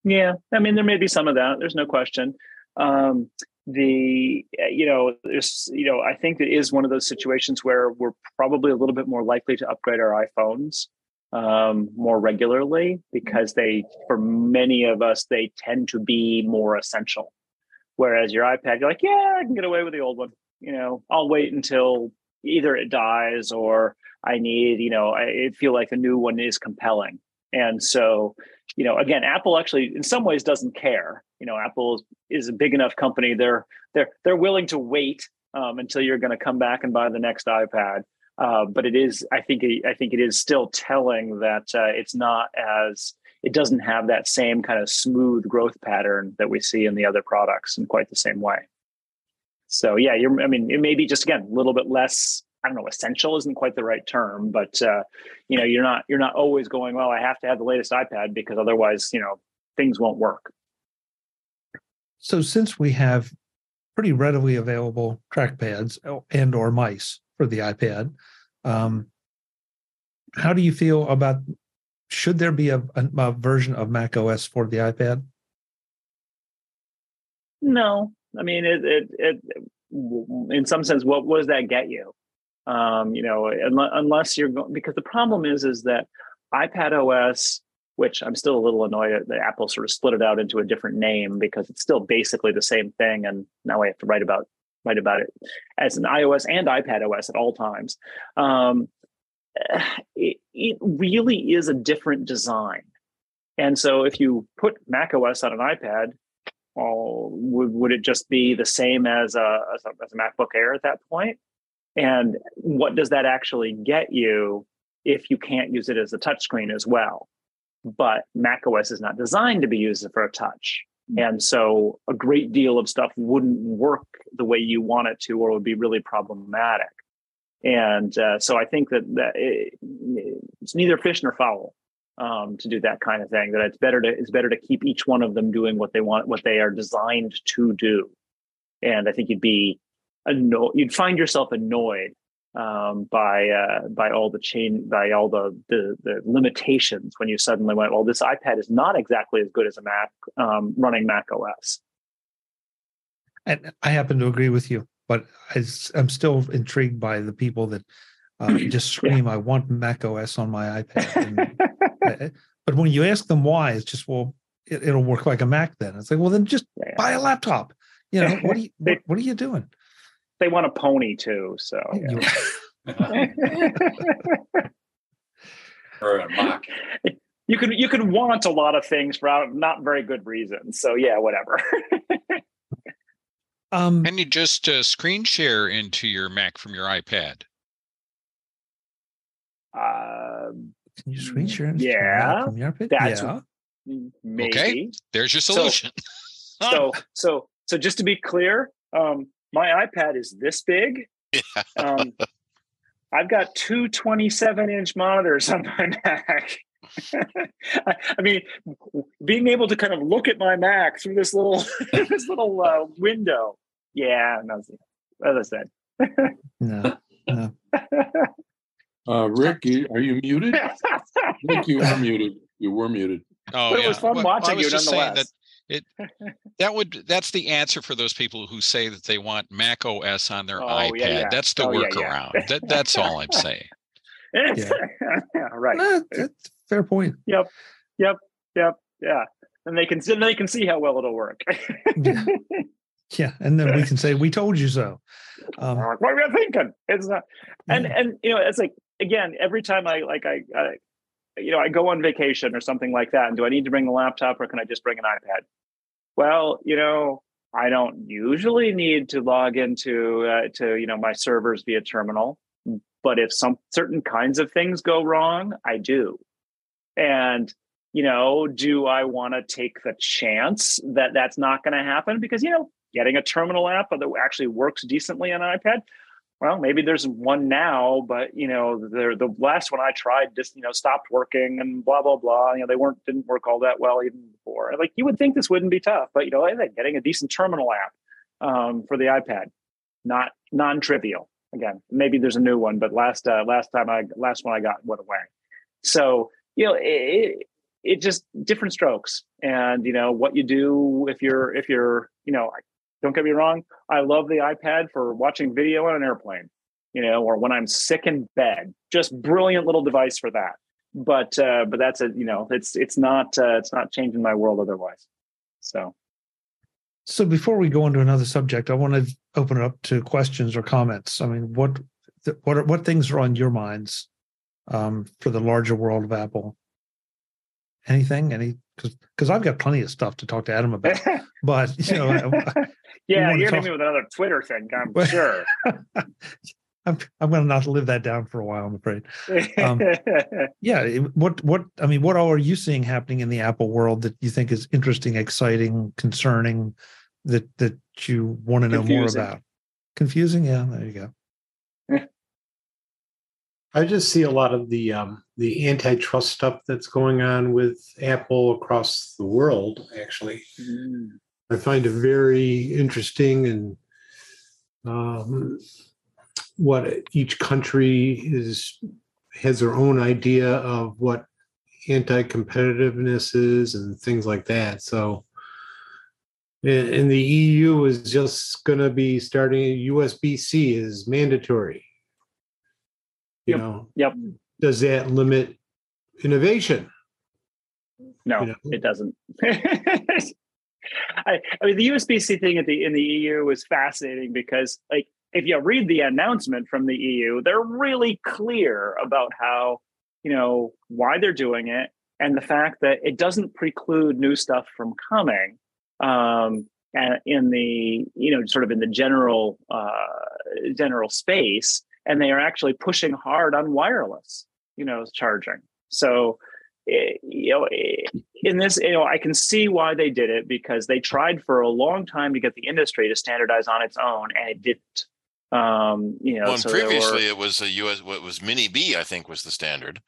Yeah i mean there may be some of that there's no question um, the you know you know i think it is one of those situations where we're probably a little bit more likely to upgrade our iphones um, more regularly because they for many of us they tend to be more essential. Whereas your ipad you're like yeah i can get away with the old one you know? I'll wait until either it dies or i need you know i feel like a new one is compelling. And so you know again apple actually in some ways doesn't care you know apple is a big enough company. They're they're they're willing to wait um, until you're going to come back and buy the next ipad. Uh, but it is i think i think it is still telling that uh, it's not as it doesn't have that same kind of smooth growth pattern that we see in the other products in quite the same way. So yeah you're i mean it may be just again a little bit less I don't know, essential isn't quite the right term, but uh, you know, you're not you're not always going, well, I have to have the latest iPad because otherwise, you know, things won't work. So since we have pretty readily available trackpads and or mice for the iPad, um, how do you feel about should there be a, a, a version of Mac OS for the iPad? No, I mean it, it, it. In some sense, what, does that get you? Um, you know, unless you're going because the problem is is that iPad OS which I'm still a little annoyed that Apple sort of split it out into a different name because it's still basically the same thing. And now I have to write about write about it as an iOS and iPad OS at all times. Um, it, it really is a different design. And so if you put Mac OS on an iPad, well, would, would it just be the same as a, as a, as a MacBook Air at that point? And what does that actually get you if you can't use it as a touchscreen as well? But macOS is not designed to be used for a touch. Mm. And so a great deal of stuff wouldn't work the way you want it to, or would be really problematic. And uh, so I think that, that it, it's neither fish nor fowl um, to do that kind of thing. That it's better to it's better to keep each one of them doing what they want, what they are designed to do. And I think you'd be annoyed, you'd find yourself annoyed um, by uh, by all the chain by all the, the, the limitations when you suddenly went well this ipad is not exactly as good as a mac um, running mac os and i happen to agree with you but I, am still intrigued by the people that uh, just scream yeah. i want mac os on my ipad. And, but when you ask them why it's just well it, will work like a mac then. It's like well then just yeah. buy a laptop. You know what are you what, what are you doing they want a pony too. So yeah. or a mock. You can you can want a lot of things for not very good reasons. So yeah, whatever. um, can you just uh, screen share into your Mac from your iPad? Uh, can you screen share? Yeah, from your iPad? That's yeah. Maybe. Okay, there's your solution. So, so, so, so just to be clear, um, my iPad is this big. Yeah. Um, I've got two 27 inch monitors on my Mac. I, I, mean, being able to kind of look at my Mac through this little this little uh, window. Yeah, no, as I said. no, no. Uh, Rick, you, are you muted? Rick, you were muted. You were muted. Oh, but yeah. it was fun well, watching you nonetheless it that would that's the answer for those people who say that they want Mac OS on their oh, iPad. Yeah, yeah. That's the oh, workaround. Yeah, that, that's all I'm saying. yeah. right. No, that's fair point. Yep. Yep. Yep. Yeah. And they can they can see how well it'll work. yeah. yeah. And then we can say, we told you so. Um, what were you thinking? It's not and and you know, it's like again, every time I like I, I you know, I go on vacation or something like that. And do I need to bring the laptop or can I just bring an iPad? Well, you know, I don't usually need to log into uh, to you know my servers via terminal, but if some certain kinds of things go wrong, I do. And you know, do I want to take the chance that that's not going to happen? Because you know, getting a terminal app that actually works decently on an iPad, well, maybe there's one now, but you know, the the last one I tried just you know stopped working and blah blah blah. You know, they weren't didn't work all that well even before. Like you would think this wouldn't be tough, but you know, getting a decent terminal app um, for the iPad, not non trivial. Again, maybe there's a new one, but last uh, last time I last one I got went away. So you know, it, it just different strokes, and you know what you do if you're if you're you know don't get me wrong. I love the iPad for watching video on an airplane, you know, or when I'm sick in bed. Just brilliant little device for that. But uh, but that's a you know it's it's not uh, it's not changing my world otherwise. So. So before we go into another subject, I want to open it up to questions or comments. I mean, what what are, what things are on your minds um, for the larger world of Apple? Anything? Any? Because because I've got plenty of stuff to talk to Adam about. but you know, yeah, you're going to me with another Twitter thing, I'm sure. I'm, I'm going to not live that down for a while, I'm afraid. Um, yeah, what what I mean, what all are you seeing happening in the Apple world that you think is interesting, exciting, concerning, that that you want to know Confusing. more about? Confusing, yeah. There you go. I just see a lot of the um, the antitrust stuff that's going on with Apple across the world. Actually, mm. I find it very interesting and um, what each country is has their own idea of what anti-competitiveness is and things like that. So, and, the EU is just going to be starting USB-C is mandatory. You yep. know, yep. Does that limit innovation? No, you know? it doesn't. I, I mean, the USB C thing at the in the EU was fascinating because, like, if you read the announcement from the EU, they're really clear about how, you know, why they're doing it and the fact that it doesn't preclude new stuff from coming. Um, and in the you know sort of in the general uh, general space, and they are actually pushing hard on wireless, you know, charging. So you know, in this, you know, I can see why they did it because they tried for a long time to get the industry to standardize on its own, and it didn't. Um, you know, well, so previously were, it was a US. What was Mini B? I think was the standard,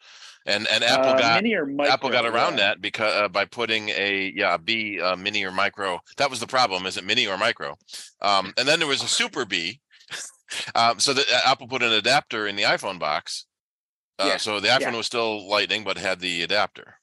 and and Apple uh, got micro, Apple got around yeah. that because uh, by putting a yeah B uh, Mini or Micro. That was the problem. Is it Mini or Micro? Um, and then there was a Super B. um, so the, uh, Apple put an adapter in the iPhone box. Uh, yeah. So the iPhone yeah. was still Lightning, but had the adapter.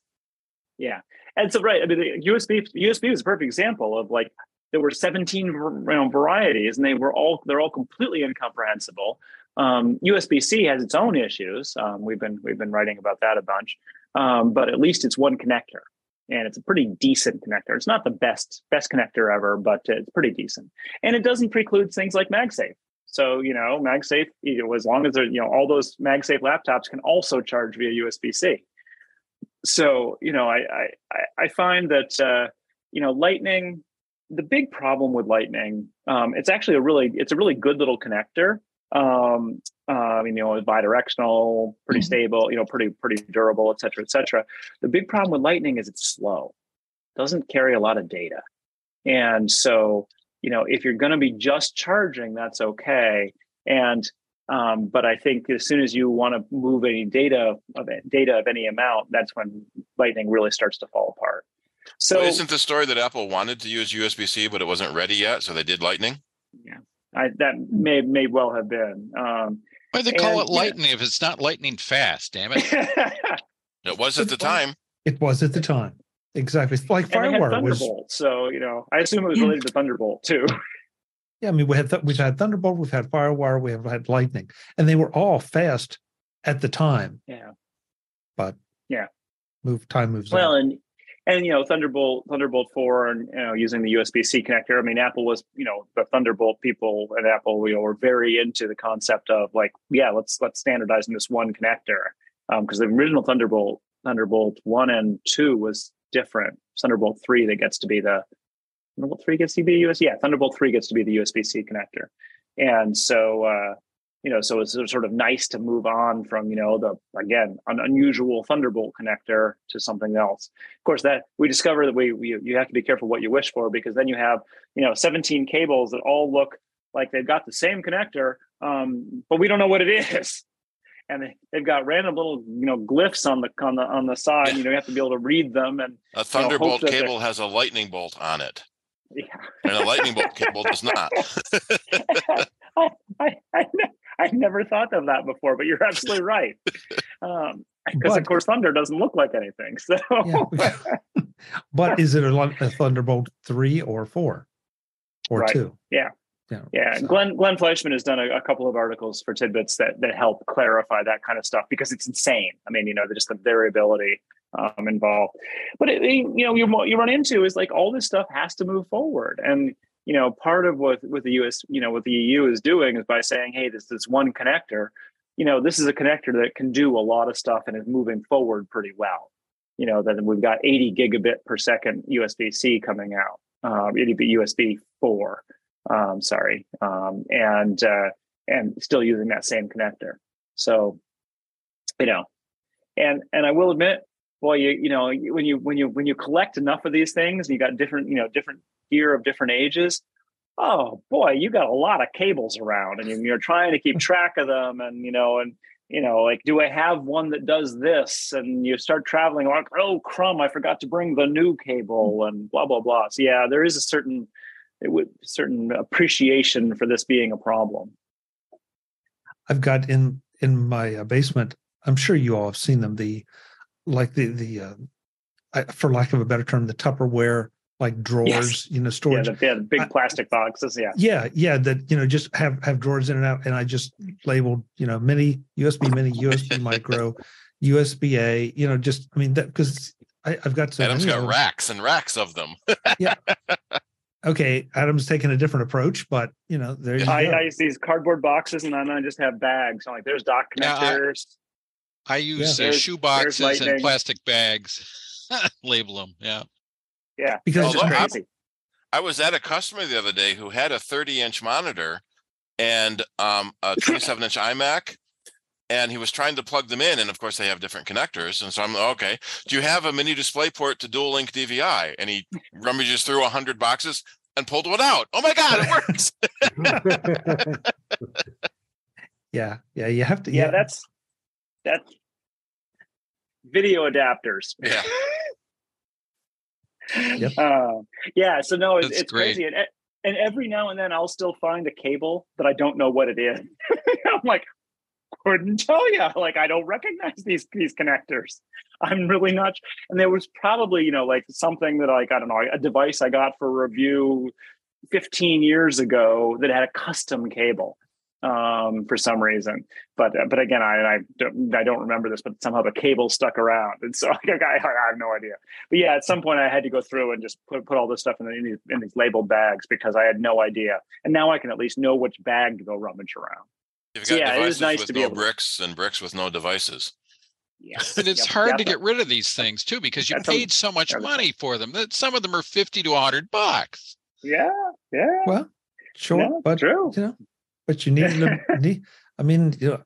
Yeah, and so right. I mean, the USB USB is a perfect example of like there were 17 you know, varieties, and they were all they're all completely incomprehensible. Um, USB-C has its own issues. Um, we've been we've been writing about that a bunch, um, but at least it's one connector, and it's a pretty decent connector. It's not the best best connector ever, but it's pretty decent, and it doesn't preclude things like MagSafe. So you know, MagSafe, you know, as long as you know all those MagSafe laptops can also charge via USB-C. So you know, I I I find that uh, you know Lightning. The big problem with Lightning, um, it's actually a really it's a really good little connector um, uh, you know, bidirectional, pretty mm-hmm. stable, you know, pretty pretty durable, et cetera, et cetera. The big problem with Lightning is it's slow, doesn't carry a lot of data, and so you know, if you're going to be just charging, that's okay. And um, but I think as soon as you want to move any data of it, data of any amount, that's when Lightning really starts to fall apart. So well, isn't the story that Apple wanted to use USB C, but it wasn't ready yet, so they did Lightning? Yeah, I, that may may well have been. Um, Why they call and, it lightning yeah. if it's not lightning fast? Damn it! it was at the time. It was at the time. Exactly. It's like Firewire Was... So you know, I assume it was related to Thunderbolt too. Yeah, I mean, we had th- we've had Thunderbolt, we've had Firewire, we have had Lightning, and they were all fast at the time. Yeah. But yeah, move time moves. Well, on. and and you know thunderbolt thunderbolt 4 and you know using the usb-c connector i mean apple was you know the thunderbolt people at apple you know were very into the concept of like yeah let's let's standardize in this one connector because um, the original thunderbolt thunderbolt 1 and 2 was different thunderbolt 3 that gets to be the thunderbolt 3 gets to be usb yeah thunderbolt 3 gets to be the usb-c connector and so uh you know, so it's sort of nice to move on from, you know, the again an unusual Thunderbolt connector to something else. Of course, that we discover that we, we you have to be careful what you wish for because then you have, you know, 17 cables that all look like they've got the same connector, um, but we don't know what it is. And they, they've got random little, you know, glyphs on the on the on the side. You know, you have to be able to read them. And a Thunderbolt you know, cable has a lightning bolt on it. Yeah. and a lightning bolt cable does not. I, I, I, I never thought of that before, but you're absolutely right. Um, because of course Thunder doesn't look like anything. So, yeah. but is it a, a, Thunderbolt three or four or right. two? Yeah, yeah, yeah. So. Glenn Glenn Fleishman has done a, a, couple of articles for TidBITS that that help clarify that kind of stuff because it's insane. I mean, you know, just the variability um, involved. But it, you know, you you run into is like all this stuff has to move forward, and you know, part of what with the US, you know, what the EU is doing is by saying, hey, this this one connector, you know, this is a connector that can do a lot of stuff and is moving forward pretty well. You know, then we've got 80 gigabit per second USB-C coming out, um, USB 4, um, sorry, um, and uh, and still using that same connector. So, you know, and and I will admit, boy, you you know, when you when you when you collect enough of these things, and you got different, you know, different gear of different ages, oh boy, you got a lot of cables around and you're trying to keep track of them and, you know, and, you know, like, do I have one that does this? And you start traveling, like, oh, crumb, I forgot to bring the new cable and blah, blah, blah. So, yeah, there is a certain, it would certain appreciation for this being a problem. I've got in in my uh, basement. I'm sure you all have seen them. The like the the uh, I, for lack of a better term, the Tupperware like drawers, yes. you know, storage. Yeah the, yeah, the big I, plastic boxes. Yeah. Yeah, yeah. That you know, just have have drawers in and out, and I just labeled, you know, mini USB mini, USB micro, USB A. You know, just I mean that because I've got some. Adam's got racks and racks of them. yeah. Okay, Adam's taking a different approach, but you know, there you I, go. I use these cardboard boxes, and then I just have bags. I'm like, there's dock connectors. Yeah, I, I, use yeah. uh, shoe boxes and plastic bags. Label them. Yeah. Yeah, because I, I, was at a customer the other day who had a 30 inch monitor and um, a 27 inch iMac, and he was trying to plug them in, and of course they have different connectors. And so I'm like, okay. Do you have a mini display port to dual link DVI? And he rummages through a hundred boxes and pulled one out. Oh my god, it works! yeah, yeah, you have to. Yeah, yeah. that's that's video adapters. Yeah. Yep. Uh, yeah. So no, it's, it's crazy. And, and every now and then I'll still find a cable that I don't know what it is. I'm like, couldn't tell you. Like I don't recognize these these connectors. I'm really not. And there was probably you know like something that like I don't know a device I got for review 15 years ago that had a custom cable um, for some reason. But uh, but again, I I don't, I don't remember this, but somehow the cable stuck around, and so I, I, have no idea. But yeah, at some point I had to go through and just put put all this stuff in, the, in, these, in these labeled bags because I had no idea. And now I can at least know which bag to go rummage around. You've got so, yeah, it is nice to be no able bricks and bricks with no devices. Yeah. But it's yep, hard to get rid of these things too because you That's paid so much money for them that some of them are 50 to 100 bucks. Yeah. Yeah. Well, sure. Yeah, but, true. you know, but you need them. need, I mean, you know,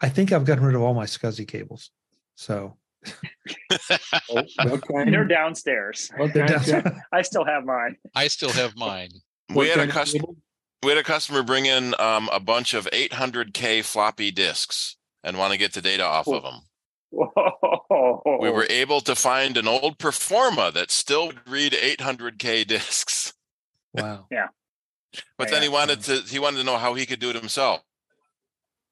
I think I've gotten rid of all my SCSI cables. So oh, they're downstairs. They're downstairs. I still have mine. I still have mine. We had a customer. We had a customer bring in um, a bunch of 800k floppy disks and want to get the data off of them. Whoa. We were able to find an old Performa that still would read 800k disks. Wow. yeah. But then he wanted to he wanted to know how he could do it himself.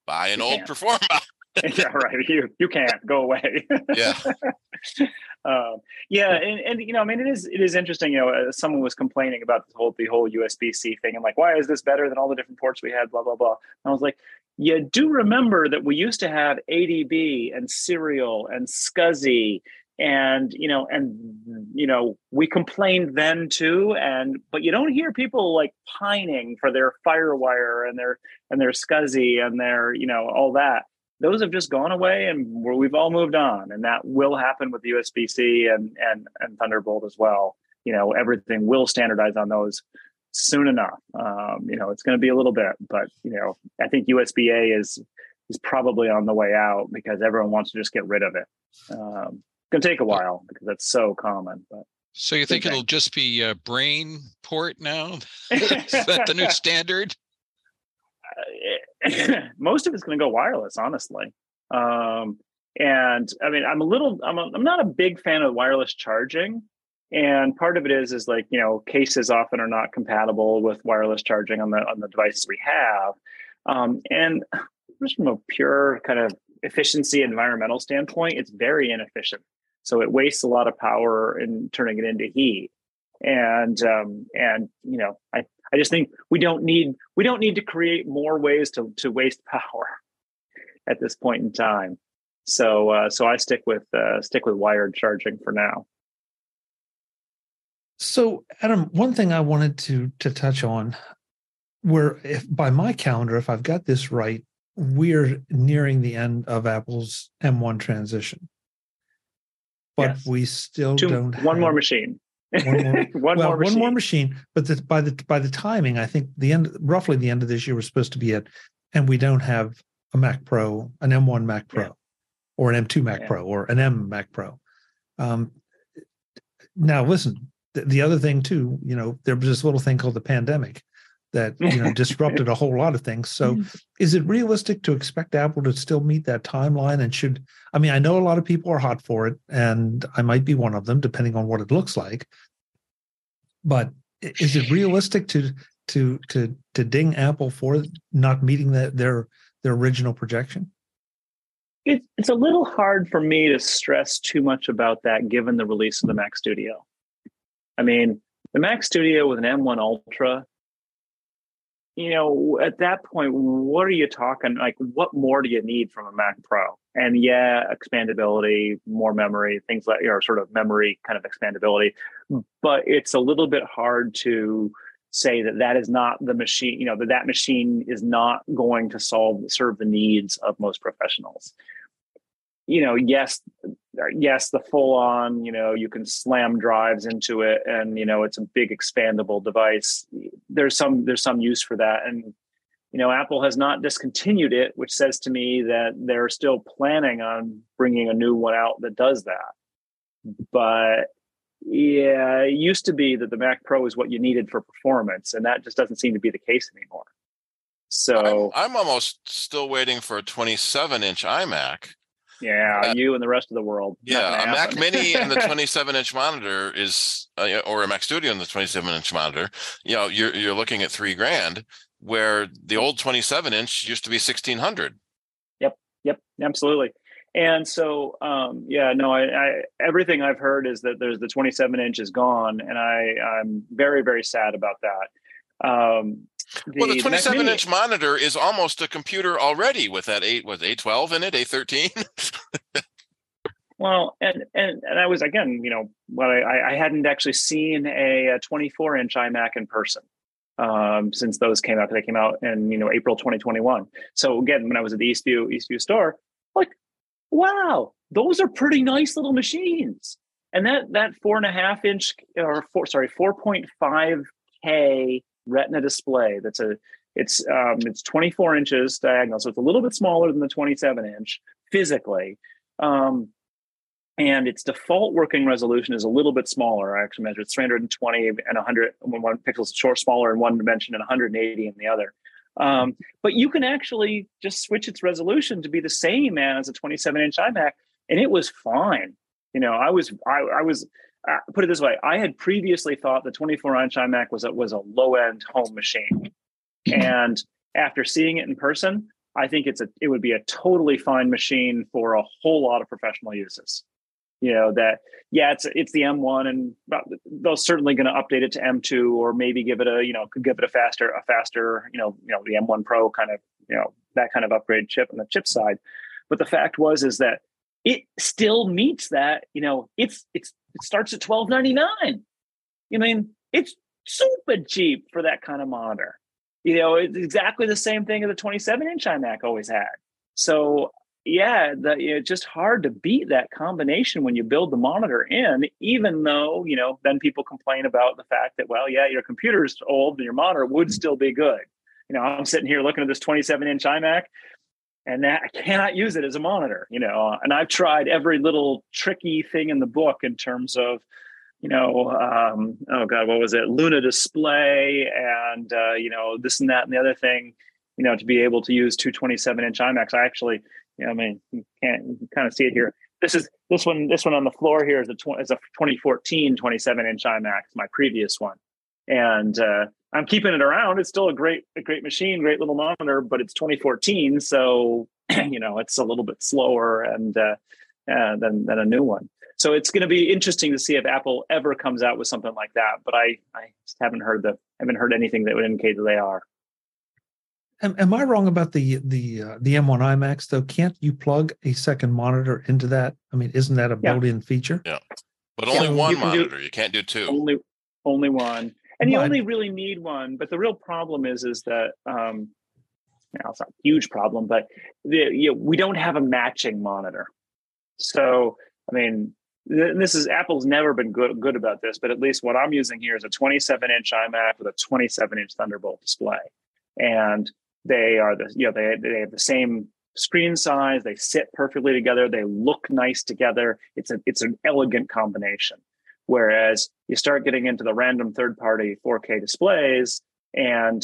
Buy an you old Performa. yeah, right. You you can't go away. yeah. Um, yeah, and, and you know, I mean, it is it is interesting. You know, uh, someone was complaining about the whole the whole USB C thing, and like, why is this better than all the different ports we had? Blah blah blah. And I was like, you do remember that we used to have ADB and Serial and SCSI and you know and you know we complained then too and but you don't hear people like pining for their firewire and their and their SCSI and their you know all that. Those have just gone away and we've all moved on and that will happen with usb-c and and and thunderbolt as well. You know everything will standardize on those soon enough. Um, you know it's going to be a little bit but you know i think usb-a is is probably on the way out because everyone wants to just get rid of it. Um, going to take a while because that's so common. But so you think it'll just be a brain port now? Is that the new standard? Most of it's going to go wireless, honestly. Um, and I mean, I'm a little, I'm, a, I'm not a big fan of wireless charging. And part of it is, is like, you know, cases often are not compatible with wireless charging on the, on the devices we have. Um, and just from a pure kind of efficiency environmental standpoint, it's very inefficient. So it wastes a lot of power in turning it into heat. And um, and you know, I, I just think we don't need we don't need to create more ways to to waste power at this point in time. So uh, so I stick with uh, stick with wired charging for now. So Adam, one thing I wanted to to touch on, where if by my calendar, if I've got this right, we're nearing the end of Apple's M1 transition but yes. we still Two, don't. One have, more machine. One more, one, well, more one machine. more machine. But the, by the by the timing, I think the end, roughly the end of this year, was supposed to be it, and we don't have a Mac Pro, an M1 Mac Pro, yeah. or an M2 Mac yeah. Pro, or an M Mac Pro. Um, now, listen. The, the other thing too, you know, there was this little thing called the pandemic, that you know disrupted a whole lot of things. So mm-hmm. is it realistic to expect Apple to still meet that timeline? And should I mean I know a lot of people are hot for it, and I might be one of them, depending on what it looks like. But is it realistic to to to to ding Apple for not meeting that their their original projection? It, it's a little hard for me to stress too much about that given the release of the Mac Studio. I mean, the Mac Studio with an M1 Ultra you know, at that point, what are you talking? Like, what more do you need from a Mac Pro? And yeah, expandability, more memory, things like, or sort of memory kind of expandability. But it's a little bit hard to say that that is not the machine, you know, that that machine is not going to solve, serve the needs of most professionals. You know, yes, yes, the full on, you know, you can slam drives into it and, you know, it's a big expandable device. There's some, there's some use for that. And, you know, Apple has not discontinued it, which says to me that they're still planning on bringing a new one out that does that. But yeah, it used to be that the Mac Pro is what you needed for performance, and that just doesn't seem to be the case anymore. So I'm, I'm almost still waiting for a 27 inch iMac Yeah, uh, you and the rest of the world. Yeah, a Mac Mini and the 27 inch monitor is, uh, or a Mac Studio and the 27 inch monitor. You know, you're you're looking at three grand, where the old 27 inch used to be 1600. Yep, yep, absolutely. And so, um, yeah, no, I, I, everything I've heard is that there's the 27 inch is gone, and I I'm very very sad about that. Um, the, well, the 27 the inch monitor is almost a computer already with that eight was A12 in it, A13. well, and and and I was again, you know, well, I, I hadn't actually seen a, a 24 inch iMac in person um, since those came out. They came out in you know April 2021. So again, when I was at the Eastview Eastview store, like, wow, those are pretty nice little machines. And that that four and a half inch or four sorry 4.5 k Retina display. That's a it's um, it's 24 inches diagonal, so it's a little bit smaller than the 27 inch physically. Um, and its default working resolution is a little bit smaller. I actually measured 320 and 100 when one pixels short smaller in one dimension and 180 in the other. Um, but you can actually just switch its resolution to be the same as a 27 inch iMac, and it was fine. You know, I was I, I was uh, put it this way: I had previously thought the 24 inch iMac was a, was a low end home machine, and after seeing it in person, I think it's a it would be a totally fine machine for a whole lot of professional uses. You know that yeah it's it's the m1 and they're certainly going to update it to m2 or maybe give it a you know could give it a faster a faster you know you know the m1 pro kind of you know that kind of upgrade chip on the chip side. But the fact was is that it still meets that you know it's it's it starts at 12.99 i mean it's super cheap for that kind of monitor. You know it's exactly the same thing as the 27 inch imac always had. So yeah, the, it's just hard to beat that combination when you build the monitor in, even though, you know, then people complain about the fact that, well, yeah, your computer's old and your monitor would still be good. You know, I'm sitting here looking at this 27 inch iMac and that, I cannot use it as a monitor, you know, and I've tried every little tricky thing in the book in terms of, you know, um, oh God, what was it? Luna display and, uh, you know, this and that and the other thing, you know, to be able to use 227 inch iMacs. I actually, you know, I mean, you can't you can kind of see it here. This is this one. This one on the floor here is a tw- is a 2014 27 inch iMac, my previous one, and uh, I'm keeping it around. It's still a great a great machine, great little monitor, but it's 2014, so you know it's a little bit slower and uh, uh, than than a new one. So it's going to be interesting to see if Apple ever comes out with something like that. But I I just haven't heard the haven't heard anything that would indicate that they are. Am, am I wrong about the the uh, the M1 iMacs though? Can't you plug a second monitor into that? I mean, isn't that a built-in feature? Yeah, but only yeah, one you monitor. Do, you can't do two. Only only one, and you only really need one. But the real problem is is that um, know, it's not a huge problem, but the, you know, we don't have a matching monitor. So I mean, this is Apple's never been good good about this, but at least what I'm using here is a 27 inch iMac with a 27 inch Thunderbolt display, and they are the you know they they have the same screen size. They sit perfectly together. They look nice together. It's a it's an elegant combination. Whereas you start getting into the random third party 4K displays and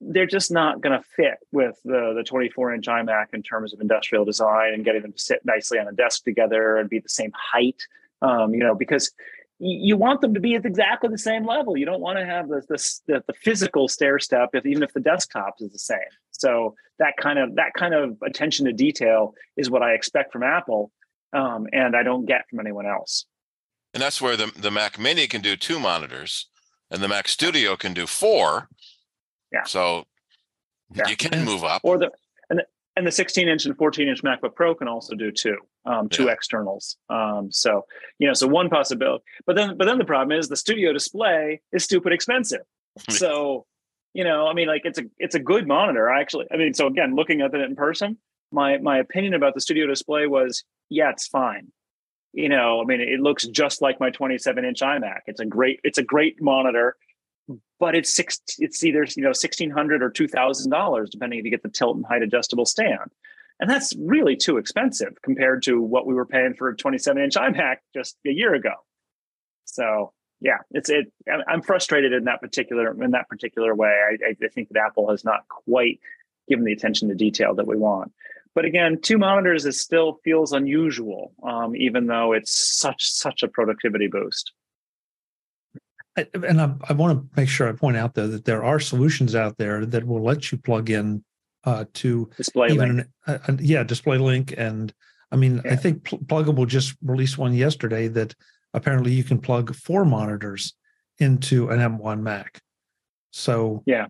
they're just not going to fit with the, the 24 inch iMac in terms of industrial design and getting them to sit nicely on a desk together and be the same height. Um, you know, because you want them to be at exactly the same level. You don't want to have the the, the physical stair step, if even if the desktop is the same. So that kind of that kind of attention to detail is what I expect from Apple, um, and I don't get from anyone else. And that's where the the Mac Mini can do two monitors, and the Mac Studio can do four. Yeah. So yeah. you can move up. Or the and the, and the 16 inch and 14 inch MacBook Pro can also do two, um, two yeah. externals. Um, so you know, so one possibility. But then, but then the problem is the studio display is stupid expensive. so you know, I mean, like it's a it's a good monitor. I actually, I mean, so again, looking at it in person, my my opinion about the studio display was, yeah, it's fine. You know, I mean, it looks just like my 27 inch iMac. It's a great it's a great monitor but it's six it's either you know 1600 or $2000 depending if you get the tilt and height adjustable stand. And that's really too expensive compared to what we were paying for a 27 inch imac just a year ago. So yeah it's it i'm frustrated in that particular in that particular way. I, I think that apple has not quite given the attention to detail that we want but again, two monitors is still feels unusual, um, even though it's such such a productivity boost. I, and I, I, want to make sure I point out though that there are solutions out there that will let you plug in uh, to display even link. An, uh, yeah DisplayLink and I mean yeah. I think Pl- Plugable just released one yesterday that apparently you can plug four monitors into an M1 Mac. So yeah,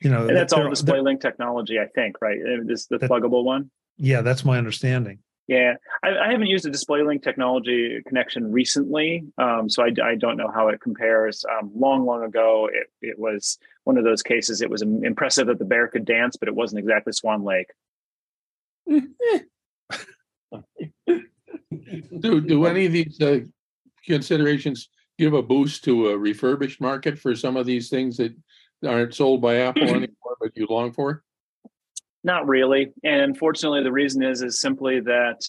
you know and that's all DisplayLink technology. I think right. This the that, Plugable one. Yeah, that's my understanding. Yeah, I, I, haven't used a DisplayLink technology connection recently, um, so I, I, don't know how it compares. Um, long, long ago, it, it was one of those cases. It was impressive that the bear could dance, but it wasn't exactly Swan Lake. do do any of these uh, considerations give a boost to a refurbished market for some of these things that aren't sold by Apple anymore, but you long for? Not really, and unfortunately, the reason is is simply that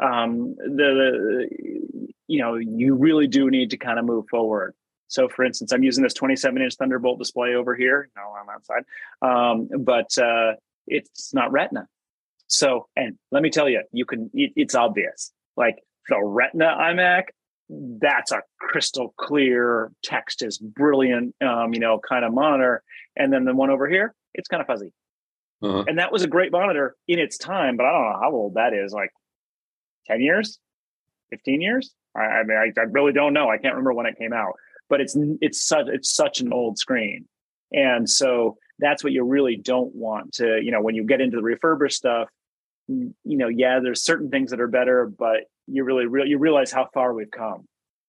um, the, the you know you really do need to kind of move forward. So, for instance, I'm using this 27 inch Thunderbolt display over here. No, I'm outside, um, but uh, it's not Retina. So, and let me tell you, you can. It, it's obvious. Like the Retina iMac, that's a crystal clear text is brilliant, um, you know, kind of monitor. And then the one over here, it's kind of fuzzy. Uh-huh. And that was a great monitor in its time, but I don't know how old that is. Like 10 years, 15 years. I, I mean, I, I, really don't know. I can't remember when it came out, but it's, it's such, it's such an old screen. And so that's what you really don't want to, you know, when you get into the refurbished stuff, you know, yeah, there's certain things that are better, but you really, really, you realize how far we've come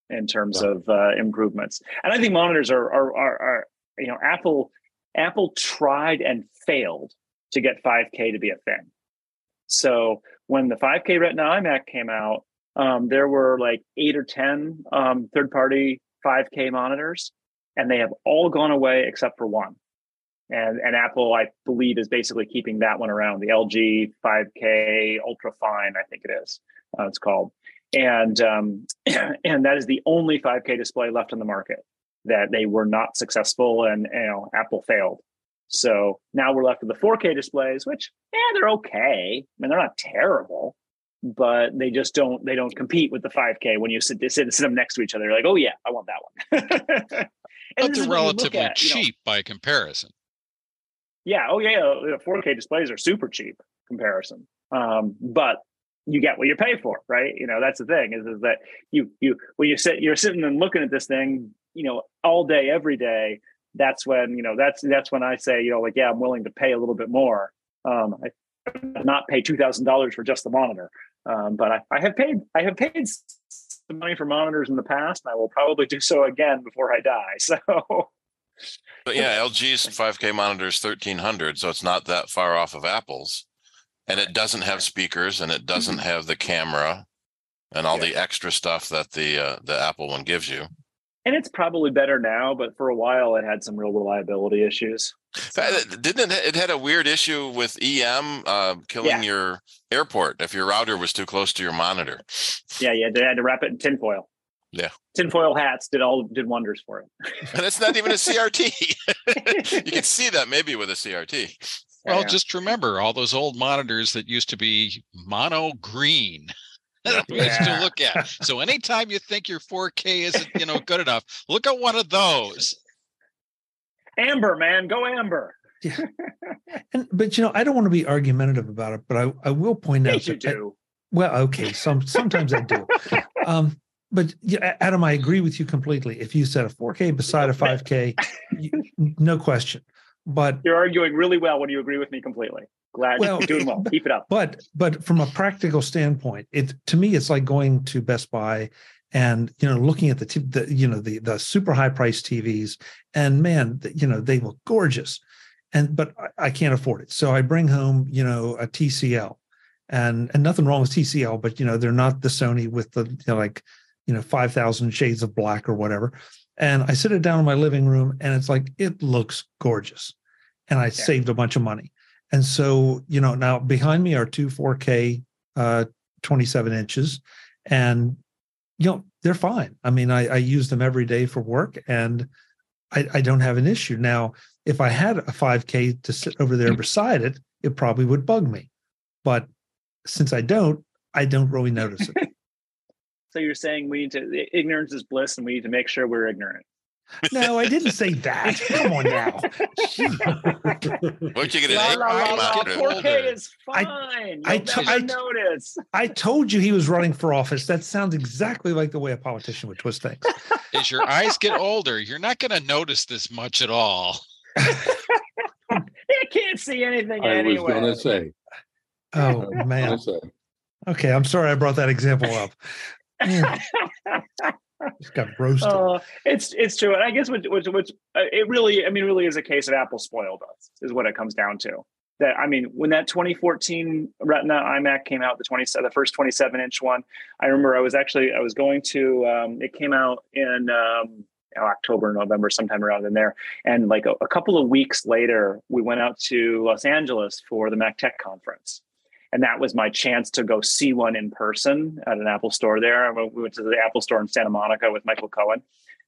in terms yeah. of uh, improvements. And I think monitors are, are, are, are, you know, Apple, Apple tried and failed to get 5K to be a thing. So when the 5K Retina iMac came out, um, there were like eight or 10 um, third party 5K monitors, and they have all gone away except for one. And, and Apple, I believe, is basically keeping that one around the LG 5K Ultra Fine, I think it is, uh, it's called. And, um, and that is the only 5K display left on the market that they were not successful and you know, Apple failed. So now we're left with the 4K displays, which yeah, they're okay. I mean, they're not terrible, but they just don't they don't compete with the 5K when you sit sit, sit them next to each other. You're like, oh yeah, I want that one. but they're relatively at, cheap know, by comparison. Yeah. Oh yeah. The 4K displays are super cheap comparison. Um, but you get what you pay for, right? You know, that's the thing is, is that you you when you sit you're sitting and looking at this thing, you know, all day, every day, that's when you know that's that's when I say you know like yeah I'm willing to pay a little bit more. Um, I not pay two thousand dollars for just the monitor, um, but I, I have paid I have paid some money for monitors in the past, and I will probably do so again before I die. So. But yeah, LG's 5K monitor is 1300, so it's not that far off of Apple's. And it doesn't have speakers and it doesn't mm-hmm. have the camera and all yeah. the extra stuff that the uh, the Apple one gives you and it's probably better now, but for a while it had some real reliability issues. Didn't it? It had a weird issue with EM uh, killing yeah. your airport if your router was too close to your monitor. Yeah, yeah, they had to wrap it in tinfoil. Yeah, tinfoil hats did all did wonders for it. and it's not even a CRT. you can see that maybe with a CRT. Well, yeah. just remember all those old monitors that used to be mono green yeah. to look at. So anytime you think your 4K isn't, you know, good enough, look at one of those. Amber, man, go Amber. Yeah. And but you know, I don't want to be argumentative about it, but I, I will point yes, out you do. I, well, okay, some sometimes I do. Um, but yeah, Adam, I agree with you completely. If you said a 4K beside a 5K, you, no question. But you're arguing really well when you agree with me completely. Glad well, you're doing well. Keep it up. But but from a practical standpoint, it to me it's like going to Best Buy and you know looking at the, t- the you know the the super high price TVs and man you know they look gorgeous and but I, I can't afford it so I bring home you know a TCL and and nothing wrong with TCL but you know they're not the Sony with the you know, like you know 5000 shades of black or whatever and I sit it down in my living room and it's like it looks gorgeous and I yeah. saved a bunch of money and so, you know, now behind me are two 4K uh, 27 inches, and you know they're fine. I mean, I, I use them every day for work, and I, I don't have an issue. Now, if I had a 5K to sit over there beside it, it probably would bug me. But since I don't, I don't really notice it. so you're saying we need to ignorance is bliss, and we need to make sure we're ignorant. No, I didn't say that. Come on now. Won't you get an La, la, la, la, eight 4K is fine. I You'll t- never I t- notice. I told you he was running for office. That sounds exactly like the way a politician would twist things. As your eyes get older, you're not going to notice this much at all. You can't see anything I was gonna say. Oh man. say. Okay, I'm sorry I brought that example up. Mm. Just got roasted. Uh, it's it's true, and I guess which which, which uh, it really, I mean, really is a case of Apple spoiled us, is what it comes down to. That I mean, when that 2014 Retina iMac came out, the 20 the first 27 inch one, I remember I was actually I was going to um, it came out in um, October, November, sometime around in there, and like a, a couple of weeks later, we went out to Los Angeles for the MacTech conference. And that was my chance to go see one in person at an Apple store there. We went to the Apple store in Santa Monica with Michael Cohen,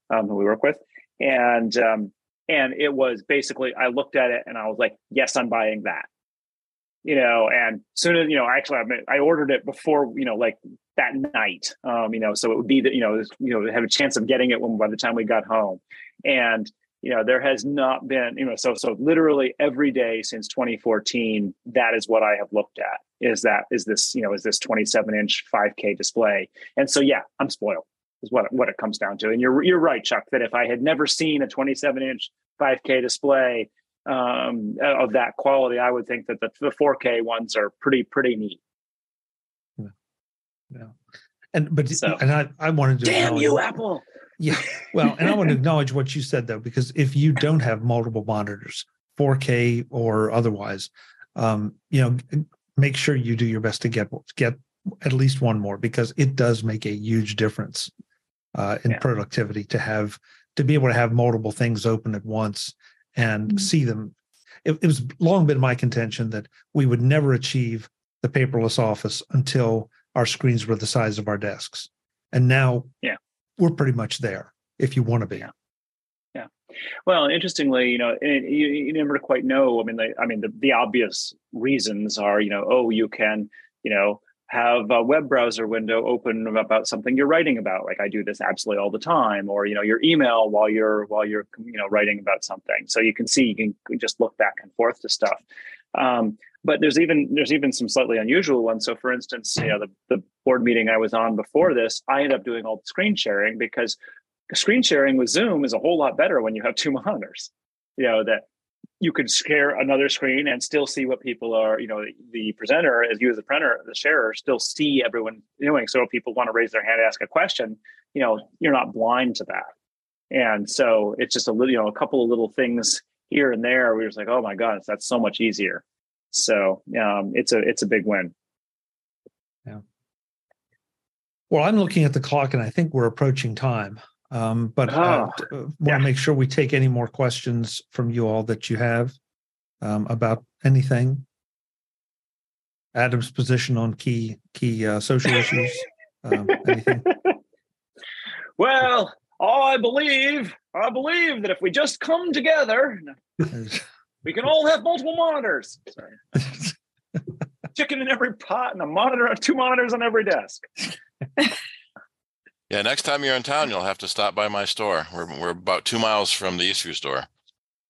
um, who we work with, and um, and it was basically I looked at it and I was like, yes, I'm buying that. You know, and soon as you know, actually, I, I ordered it before you know, like that night. Um, you know, so it would be that you know, you know, have a chance of getting it when by the time we got home, and you know there has not been you know so so literally every day since 2014 that is what i have looked at is that is this you know is this 27 inch 5k display. And so yeah i'm spoiled is what what it comes down to. And you're you're right chuck that if i had never seen a 27 inch 5k display um, of that quality i would think that the, the 4k ones are pretty pretty neat. Yeah. yeah. And but So- and I I wanted to damn you apple Yeah. Well, and I want to acknowledge what you said though, because if you don't have multiple monitors, 4K or otherwise, um, you know, make sure you do your best to get get at least one more because it does make a huge difference uh, in Yeah. productivity to have to be able to have multiple things open at once and Mhm. see them. It, it was long been my contention that we would never achieve the paperless office until our screens were the size of our desks, and now Yeah. We're pretty much there if you want to be. Yeah. Well, interestingly, you know, and you, you never quite know. I mean, I mean, the, the obvious reasons are, you know, oh, you can, you know, have a web browser window open about something you're writing about. Like I do this absolutely all the time, or you know, your email while you're while you're you know writing about something. So you can see you can just look back and forth to stuff. Um, but there's even there's even some slightly unusual ones. So, for instance, you know, the the board meeting I was on before this, I ended up doing all the screen sharing because screen sharing with Zoom is a whole lot better when you have two monitors. You know that you could share another screen and still see what people are. You know, the, the presenter, as you as the printer, the sharer, still see everyone doing. So if people want to raise their hand, ask a question, you know, you're not blind to that. And so it's just a little, you know, a couple of little things here and there. We just like, oh my god, that's so much easier. So um, it's a it's a big win. Yeah. Well, I'm looking at the clock and I think we're approaching time. Um, but uh, Ah, t- uh, want yeah. to make sure we take any more questions from you all that you have um, about anything. Adam's position on key key uh, social issues. Um, anything? Well, all I believe, I believe that if we just come together, we can all have multiple monitors. Sorry. Chicken in every pot and a monitor, two monitors on every desk. Yeah, next time you're in town, you'll have to stop by my store. We're we're about two miles from the Eastview store.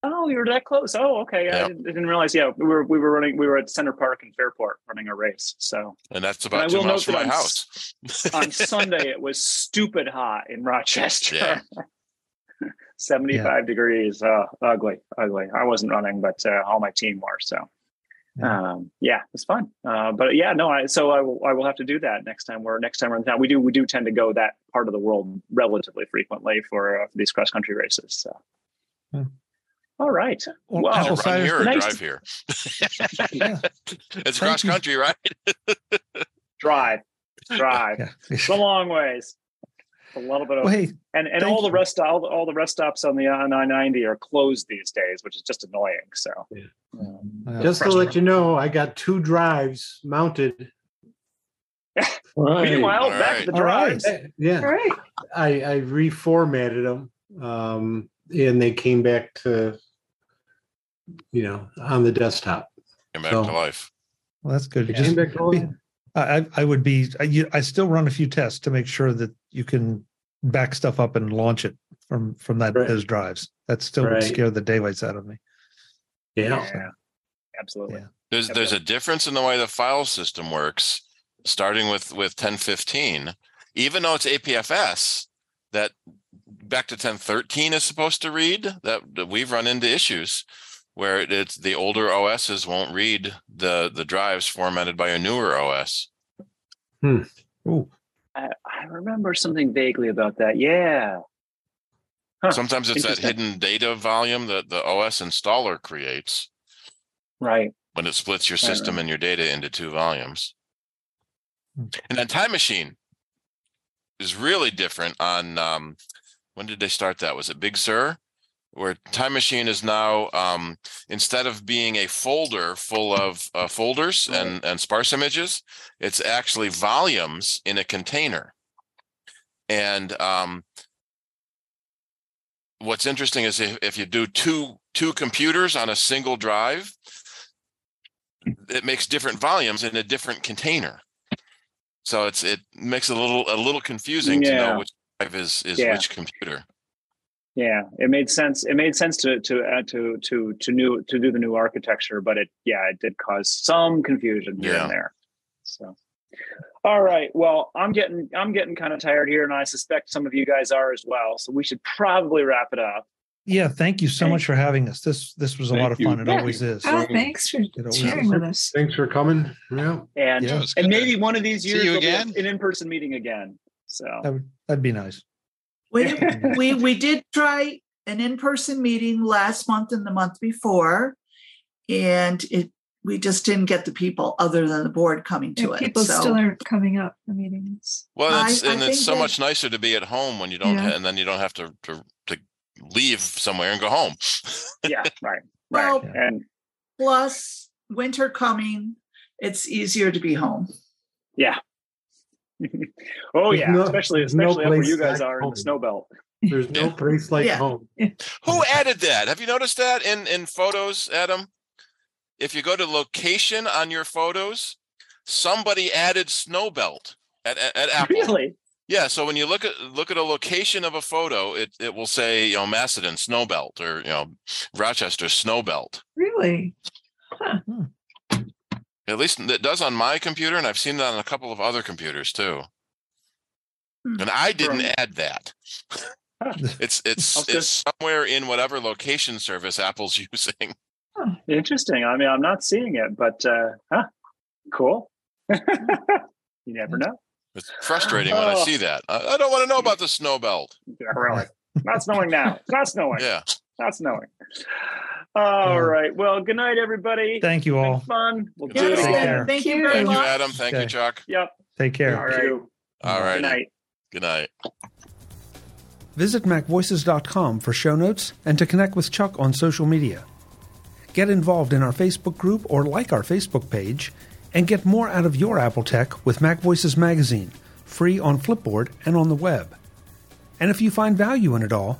Oh, you were that close. Oh, okay. I, didn't, I didn't realize. Yeah, we were we were running. We were at Center Park in Fairport running a race. So And that's I about two will miles note from my on house. on Sunday it was stupid hot in Rochester. Yeah. 75 degrees. Uh, ugly, ugly. I wasn't running, but uh, all my team were. So, Yeah. um, yeah, it's fun. Uh, but yeah, no, I, so I will, I will have to do that next time we're next time we're in town. We do, we do tend to go that part of the world relatively frequently for, uh, for these cross country races. So, Hmm. All right. Well, Wow. Apple cider- here nice drive here. yeah, It's cross you. country, right? Drive, drive. yeah. It's a long ways. A little bit of, Well, hey, and and thank all the rest all the, all the rest stops on the I ninety are closed these days, which is just annoying. So, Yeah. um, uh, Just to let you know, I got two drives mounted. Right. meanwhile, All back right. to the All right. drives. Yeah, Right. I, I reformatted them, um, and they came back to, you know, on the desktop. Came back So- to life. well, that's good. They Just back to life. I I would be I, you- I still run a few tests to make sure that you can back stuff up and launch it from from that Right. those drives. That still would Right. scare the daylights out of me. Yeah. Yeah, absolutely. Yeah. There's Yep, there's a difference in the way the file system works, starting with with 1015. Even though it's APFS, that back to 1013 is supposed to read. That, that we've run into issues where it, it's the older OSs won't read the the drives formatted by a newer OS. Ooh, I, I remember something vaguely about that. Yeah. Huh, Sometimes it's that hidden data volume that the OS installer creates Right. when it splits your Right, right. system and your data into two volumes. Hmm. And then Time Machine is really different on um when did they start that? Was it Big Sur? Where Time Machine is now um instead of being a folder full of uh, folders and and sparse images, it's actually volumes in a container. And um what's interesting is if, if you do two two computers on a single drive, it makes different volumes in a different container. So it's it makes it a little a little confusing to know which drive is is Yeah. which computer. Yeah, it made sense. It made sense to to add to to to new to do the new architecture, but it yeah, it did cause some confusion here Yeah. and there. So, all right. Well, I'm getting I'm getting kind of tired here, and I suspect some of you guys are as well. So we should probably wrap it up. yeah. Thank you so Hey. much for having us. This this was a lot Thank of you. fun. It Yeah. always is. Oh, thanks for always sharing with us. Thanks for coming. Yeah. And Yeah. And maybe one of these see years you again. an in person meeting again. So That would that'd be nice. We, we, we did try an in-person meeting last month and the month before. And it, we just didn't get the people other than the board coming to Yeah, it. people So- still aren't coming up for meetings. Well, it's, I and it's so that- much nicer to be at home when you don't, Yeah. ha- and then you don't have to to to leave somewhere and go home. yeah, right, Well, right. And plus winter coming, it's easier to be home. yeah. oh There's yeah, no- especially there's no especially up where you guys like are in the snow belt. There's no place like Yeah. home. Who added that? Have you noticed that in in photos, Adam? If you go to location on your photos, somebody added Snowbelt at at, at Apple. Really? Yeah, so when you look at look at a location of a photo, it it will say you know Macedon Snowbelt or you know Rochester Snowbelt. Really? Hmm. At least it does on my computer, and I've seen it on a couple of other computers too. Hmm. And I didn't From- add that. It's it's Okay. it's somewhere in whatever location service Apple's using. Interesting. I mean, I'm not seeing it, but uh, huh, cool. you never know. It's frustrating when I Oh. see that. I, I don't want to know about the snow belt. Yeah, really. Not snowing now. It's not snowing. Yeah. Not snowing. All Yeah. right. Well, good night, everybody. Thank you Been all. fun. We'll do Yes, it Take again. care. Thank you very Thank you, much. Adam. Thank you, Chuck. Yep. Take care. All right. All Good night. Good night. Visit MacVoices.com for show notes and to connect with Chuck on social media. Get involved in our Facebook group or like our Facebook page, and get more out of your Apple tech with MacVoices Magazine, free on Flipboard and on the web. And if you find value in it all,